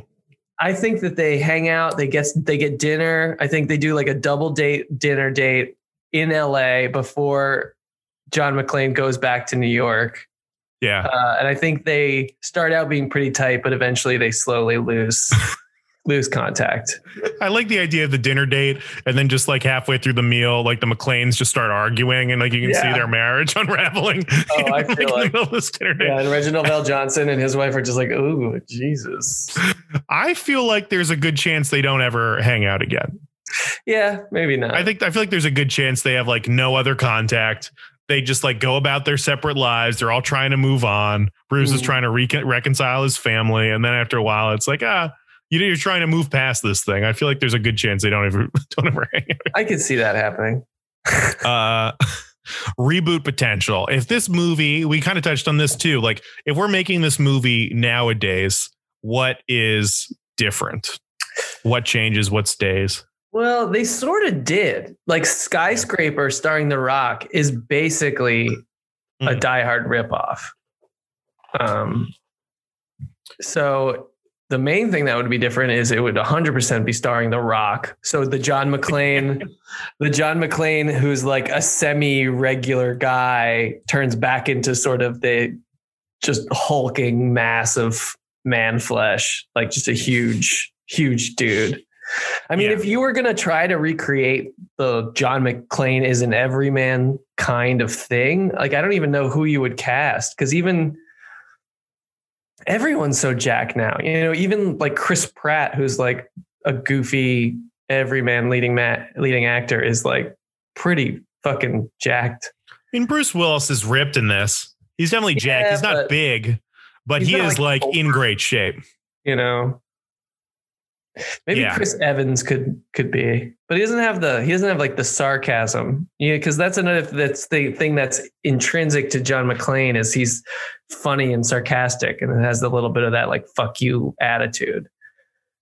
I think that they hang out, they get they get dinner. I think they do like a double date dinner date in LA before John McClane goes back to New York. Yeah. Uh, and I think they start out being pretty tight, but eventually they slowly lose *laughs* lose contact. I like the idea of the dinner date and then just like halfway through the meal, like the McClanes just start arguing and like you can see their marriage *laughs* unraveling. Oh, I feel the like- this dinner date. Yeah, and Reginald VelJohnson and his wife are just like, "Ooh, Jesus." I feel like there's a good chance they don't ever hang out again. Yeah, maybe not. I think I feel like there's a good chance they have like no other contact. They just like go about their separate lives. They're all trying to move on. Bruce is Mhm. trying to recon reconcile his family, and then after a while, it's like ah, you're trying to move past this thing. I feel like there's a good chance they don't ever *laughs* don't ever hang out. I could see that happening. *laughs* uh *laughs* reboot potential if this movie we kind of touched on this too like if we're making this movie nowadays what is different what changes what stays Well, they sort of did. Like Skyscraper starring The Rock is basically a Mhm. Die Hard ripoff. Um, so the main thing that would be different is it would 100% be starring The Rock. So the John McClane, *laughs* the John McClane who's like a semi-regular guy turns back into sort of the just hulking mass of man flesh, like just a huge, huge dude. I mean, Yeah. if you were going to try to recreate the John McClane is an everyman kind of thing, like I don't even know who you would cast because even everyone's so jacked now. You know, even like Chris Pratt, who's like a goofy everyman leading ma- leading actor, is like pretty fucking jacked. I mean, Bruce Willis is ripped in this. He's definitely jacked. He's not big, but he is like like, in great shape. You know. Maybe Yeah. Chris Evans could could be, but he doesn't have the he doesn't have like the sarcasm. Yeah, because that's another that's the thing that's intrinsic to John McClane is he's funny and sarcastic, and it has a little bit of that like "fuck you" attitude.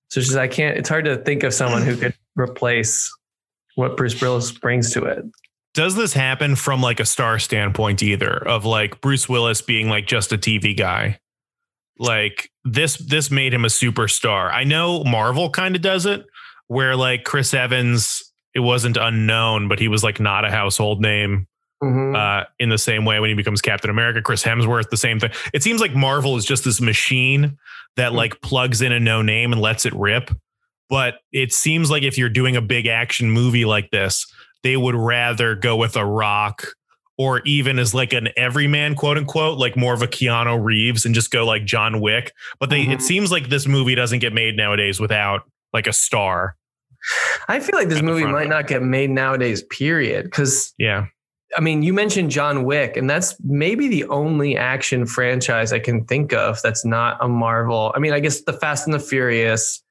So just I can't. It's hard to think of someone who could replace what Bruce Willis brings to it. Does this happen from like a star standpoint either of like Bruce Willis being like just a TV guy? Like this this made him a superstar. I know Marvel kind of does it where like Chris Evans it wasn't unknown but he was like not a household name Mhm. uh, in the same way when he becomes Captain America. Chris Hemsworth, the same thing. It seems like Marvel is just this machine that like plugs in a no name and lets it rip. But it seems like if you're doing a big action movie like this, they would rather go with a rock or even as like an everyman, quote unquote, like more of a Keanu Reeves and just go like John Wick. But they, it Mhm. seems like this movie doesn't get made nowadays without like a star. I feel like this movie might not get made nowadays. Period. Because Yeah. I mean, you mentioned John Wick, and that's maybe the only action franchise I can think of that's not a Marvel. I mean, I guess the Fast and the Furious,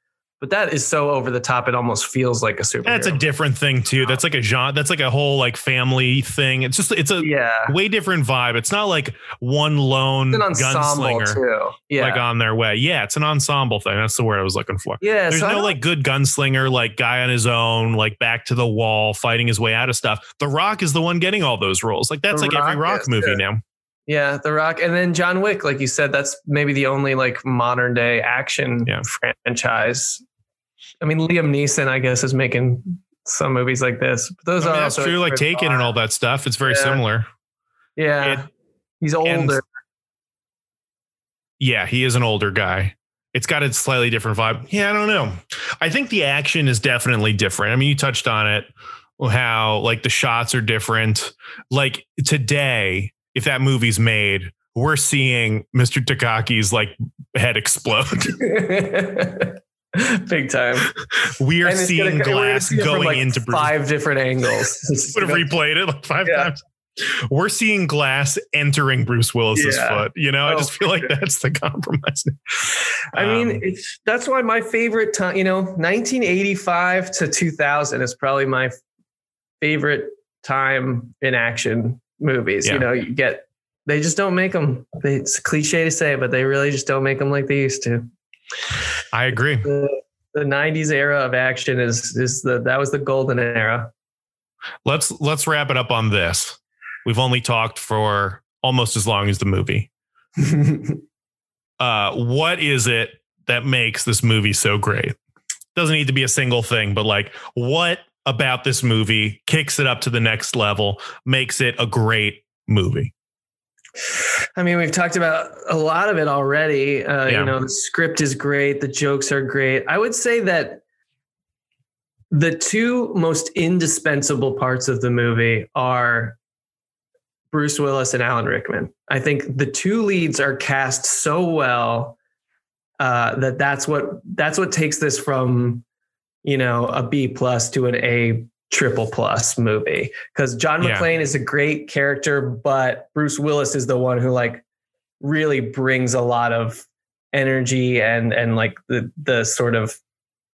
but that is so over the top. It almost feels like a superhero. That's a different thing too. That's like a genre. That's like a whole like family thing. It's just, it's a, yeah, way different vibe. It's not like one lone it's an ensemble gunslinger too. Yeah, like on their way. Yeah, it's an ensemble thing. That's the word I was looking for. yeah. There's so no like good gunslinger, like guy on his own, like back to the wall, fighting his way out of stuff. The Rock is the one getting all those roles. Like that's The like every Rock Rock movie now. yeah, The Rock, and then John Wick, like you said, that's maybe the only like modern day action Yeah. franchise. I mean, Liam Neeson, I guess, is making some movies like this. But those I mean, are that's true. Like Taken and all that stuff. It's very Yeah. similar. Yeah, It- he's and- older. Yeah, he is an older guy. It's got a slightly different vibe. Yeah, I don't know. I think the action is definitely different. I mean, you touched on it, how like the shots are different. Like today, if that movie's made, we're seeing Mr. Takagi's like head explode. *laughs* *laughs* *laughs* Big time. *laughs* We are seeing gonna- glass from, going like, into Bruce. five different angles. *laughs* Would have replayed it like five Yeah. times. We're seeing glass entering Bruce Willis's Yeah. foot. You know, I Oh, just feel like sure. that's the compromise. I mean, Um, it's that's why my favorite time, you know, 1985 to 2000 is probably my favorite time in action movies. Yeah. You know, you get they just don't make them. It's cliche to say, but they really just don't make them like they used to. I agree. The, the 90s era of action is is the that was the golden era. let's let's wrap it up on this. We've only talked for almost as long as the movie. *laughs* Uh, what is it that makes this movie so great? Doesn't need to be a single thing, but like what about this movie kicks it up to the next level, makes it a great movie? I mean, we've talked about a lot of it already. Uh, Yeah. You know, the script is great, the jokes are great. I would say that the two most indispensable parts of the movie are Bruce Willis and Alan Rickman. I think the two leads are cast so well uh, that that's what that's what takes this from you know a B plus to an A triple plus movie because John Yeah. McClane is a great character, but Bruce Willis is the one who like really brings a lot of energy and and like the the sort of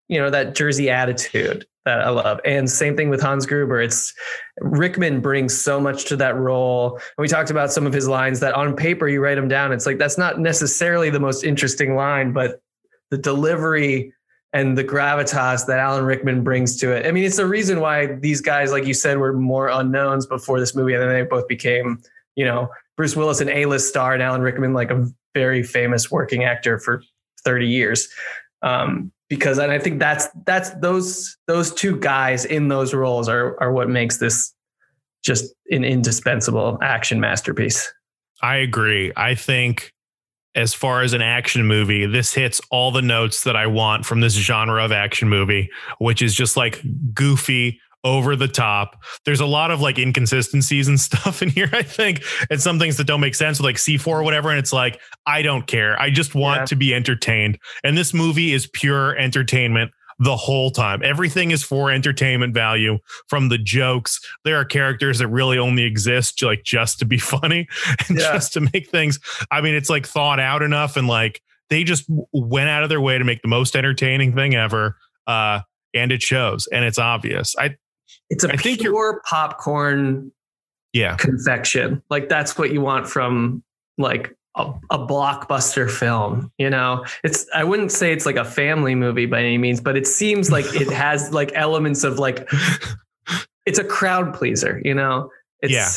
you know that Jersey attitude that I love. And same thing with Hans Gruber. It's Rickman brings so much to that role. And we talked about some of his lines that on paper you write them down. It's like that's not necessarily the most interesting line, but the delivery and the gravitas that Alan Rickman brings to it. I mean, it's the reason why these guys, like you said, were more unknowns before this movie, and then they both became, you know, Bruce Willis an A-list star and Alan Rickman like a very famous working actor for 30 years. Um, because and I think that's that's those those two guys in those roles are are what makes this just an indispensable action masterpiece. I agree. I think as far as an action movie, this hits all the notes that I want from this genre of action movie, which is just like goofy, over the top. There's a lot of like inconsistencies and *laughs* stuff in here, I think, and some things that don't make sense with like C4 or whatever. And it's like, I don't care. I just want yeah. to be entertained. And this movie is pure entertainment the whole time. Everything is for entertainment value from the jokes. There are characters that really only exist like just to be *laughs* funny and yeah. just to make things. I mean, it's like thought out enough and like they just went out of their way to make the most entertaining thing ever. Uh, and it shows and it's obvious. I it's a I think pure popcorn yeah confection. Like that's what you want from like a, a, blockbuster film. You know, it's I wouldn't say it's like a family movie by any means, but it seems like it *laughs* has like elements of like it's a crowd pleaser. You know, it's yeah.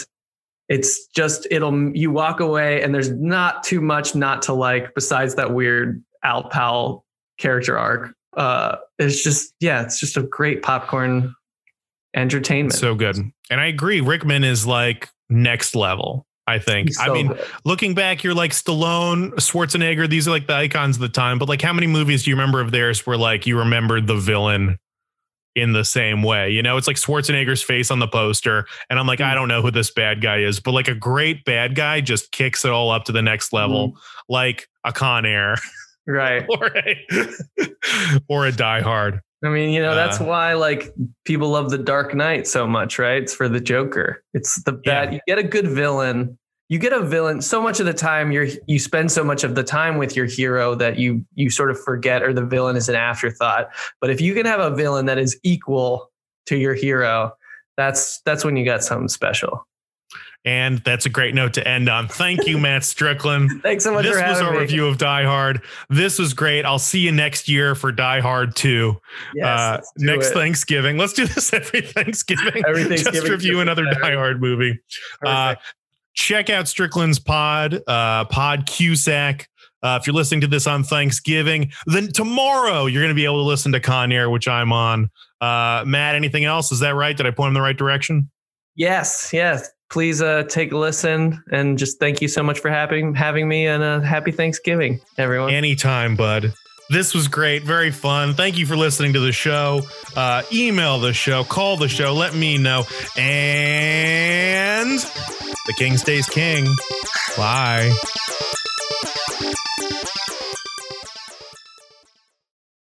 it's just it'll you walk away and there's not too much not to like besides that weird Al Powell character arc. Uh, it's just yeah, it's just a great popcorn entertainment. So good. And I agree. Rickman is like next level. I think. So I mean, good. looking back, you're like Stallone, Schwarzenegger. These are like the icons of the time. But like, how many movies do you remember of theirs where like you remembered the villain in the same way? You know, it's like Schwarzenegger's face on the poster, and I'm like, mm-hmm. I don't know who this bad guy is, but like a great bad guy just kicks it all up to the next level, mm-hmm. like a Con Air, right, *laughs* or a *laughs* or a Die Hard. I mean, you know, that's uh, why like people love the Dark Knight so much, right? It's for the Joker. It's the bad. Yeah. You get a good villain. You get a villain. So much of the time, you're you spend so much of the time with your hero that you you sort of forget, or the villain is an afterthought. But if you can have a villain that is equal to your hero, that's that's when you got something special. And that's a great note to end on. Thank you, Matt Strickland. *laughs* Thanks so much. This was our me. review of Die Hard. This was great. I'll see you next year for Die Hard 2. Yes, uh, next it. Thanksgiving. Let's do this *laughs* every Thanksgiving. every Thanksgiving. Just review another Die Hard movie. Uh, check out Strickland's pod, uh, Pod Cusack. Uh, if you're listening to this on Thanksgiving, then tomorrow you're going to be able to listen to Con Air, which I'm on. Uh, Matt, anything else? Is that right? Did I point in the right direction? Yes, yes please uh, take a listen and just thank you so much for having having me and a happy Thanksgiving, everyone. Anytime, bud. This was great, very fun. Thank you for listening to the show. Uh, email the show, call the show, let me know. And the king stays king. Bye.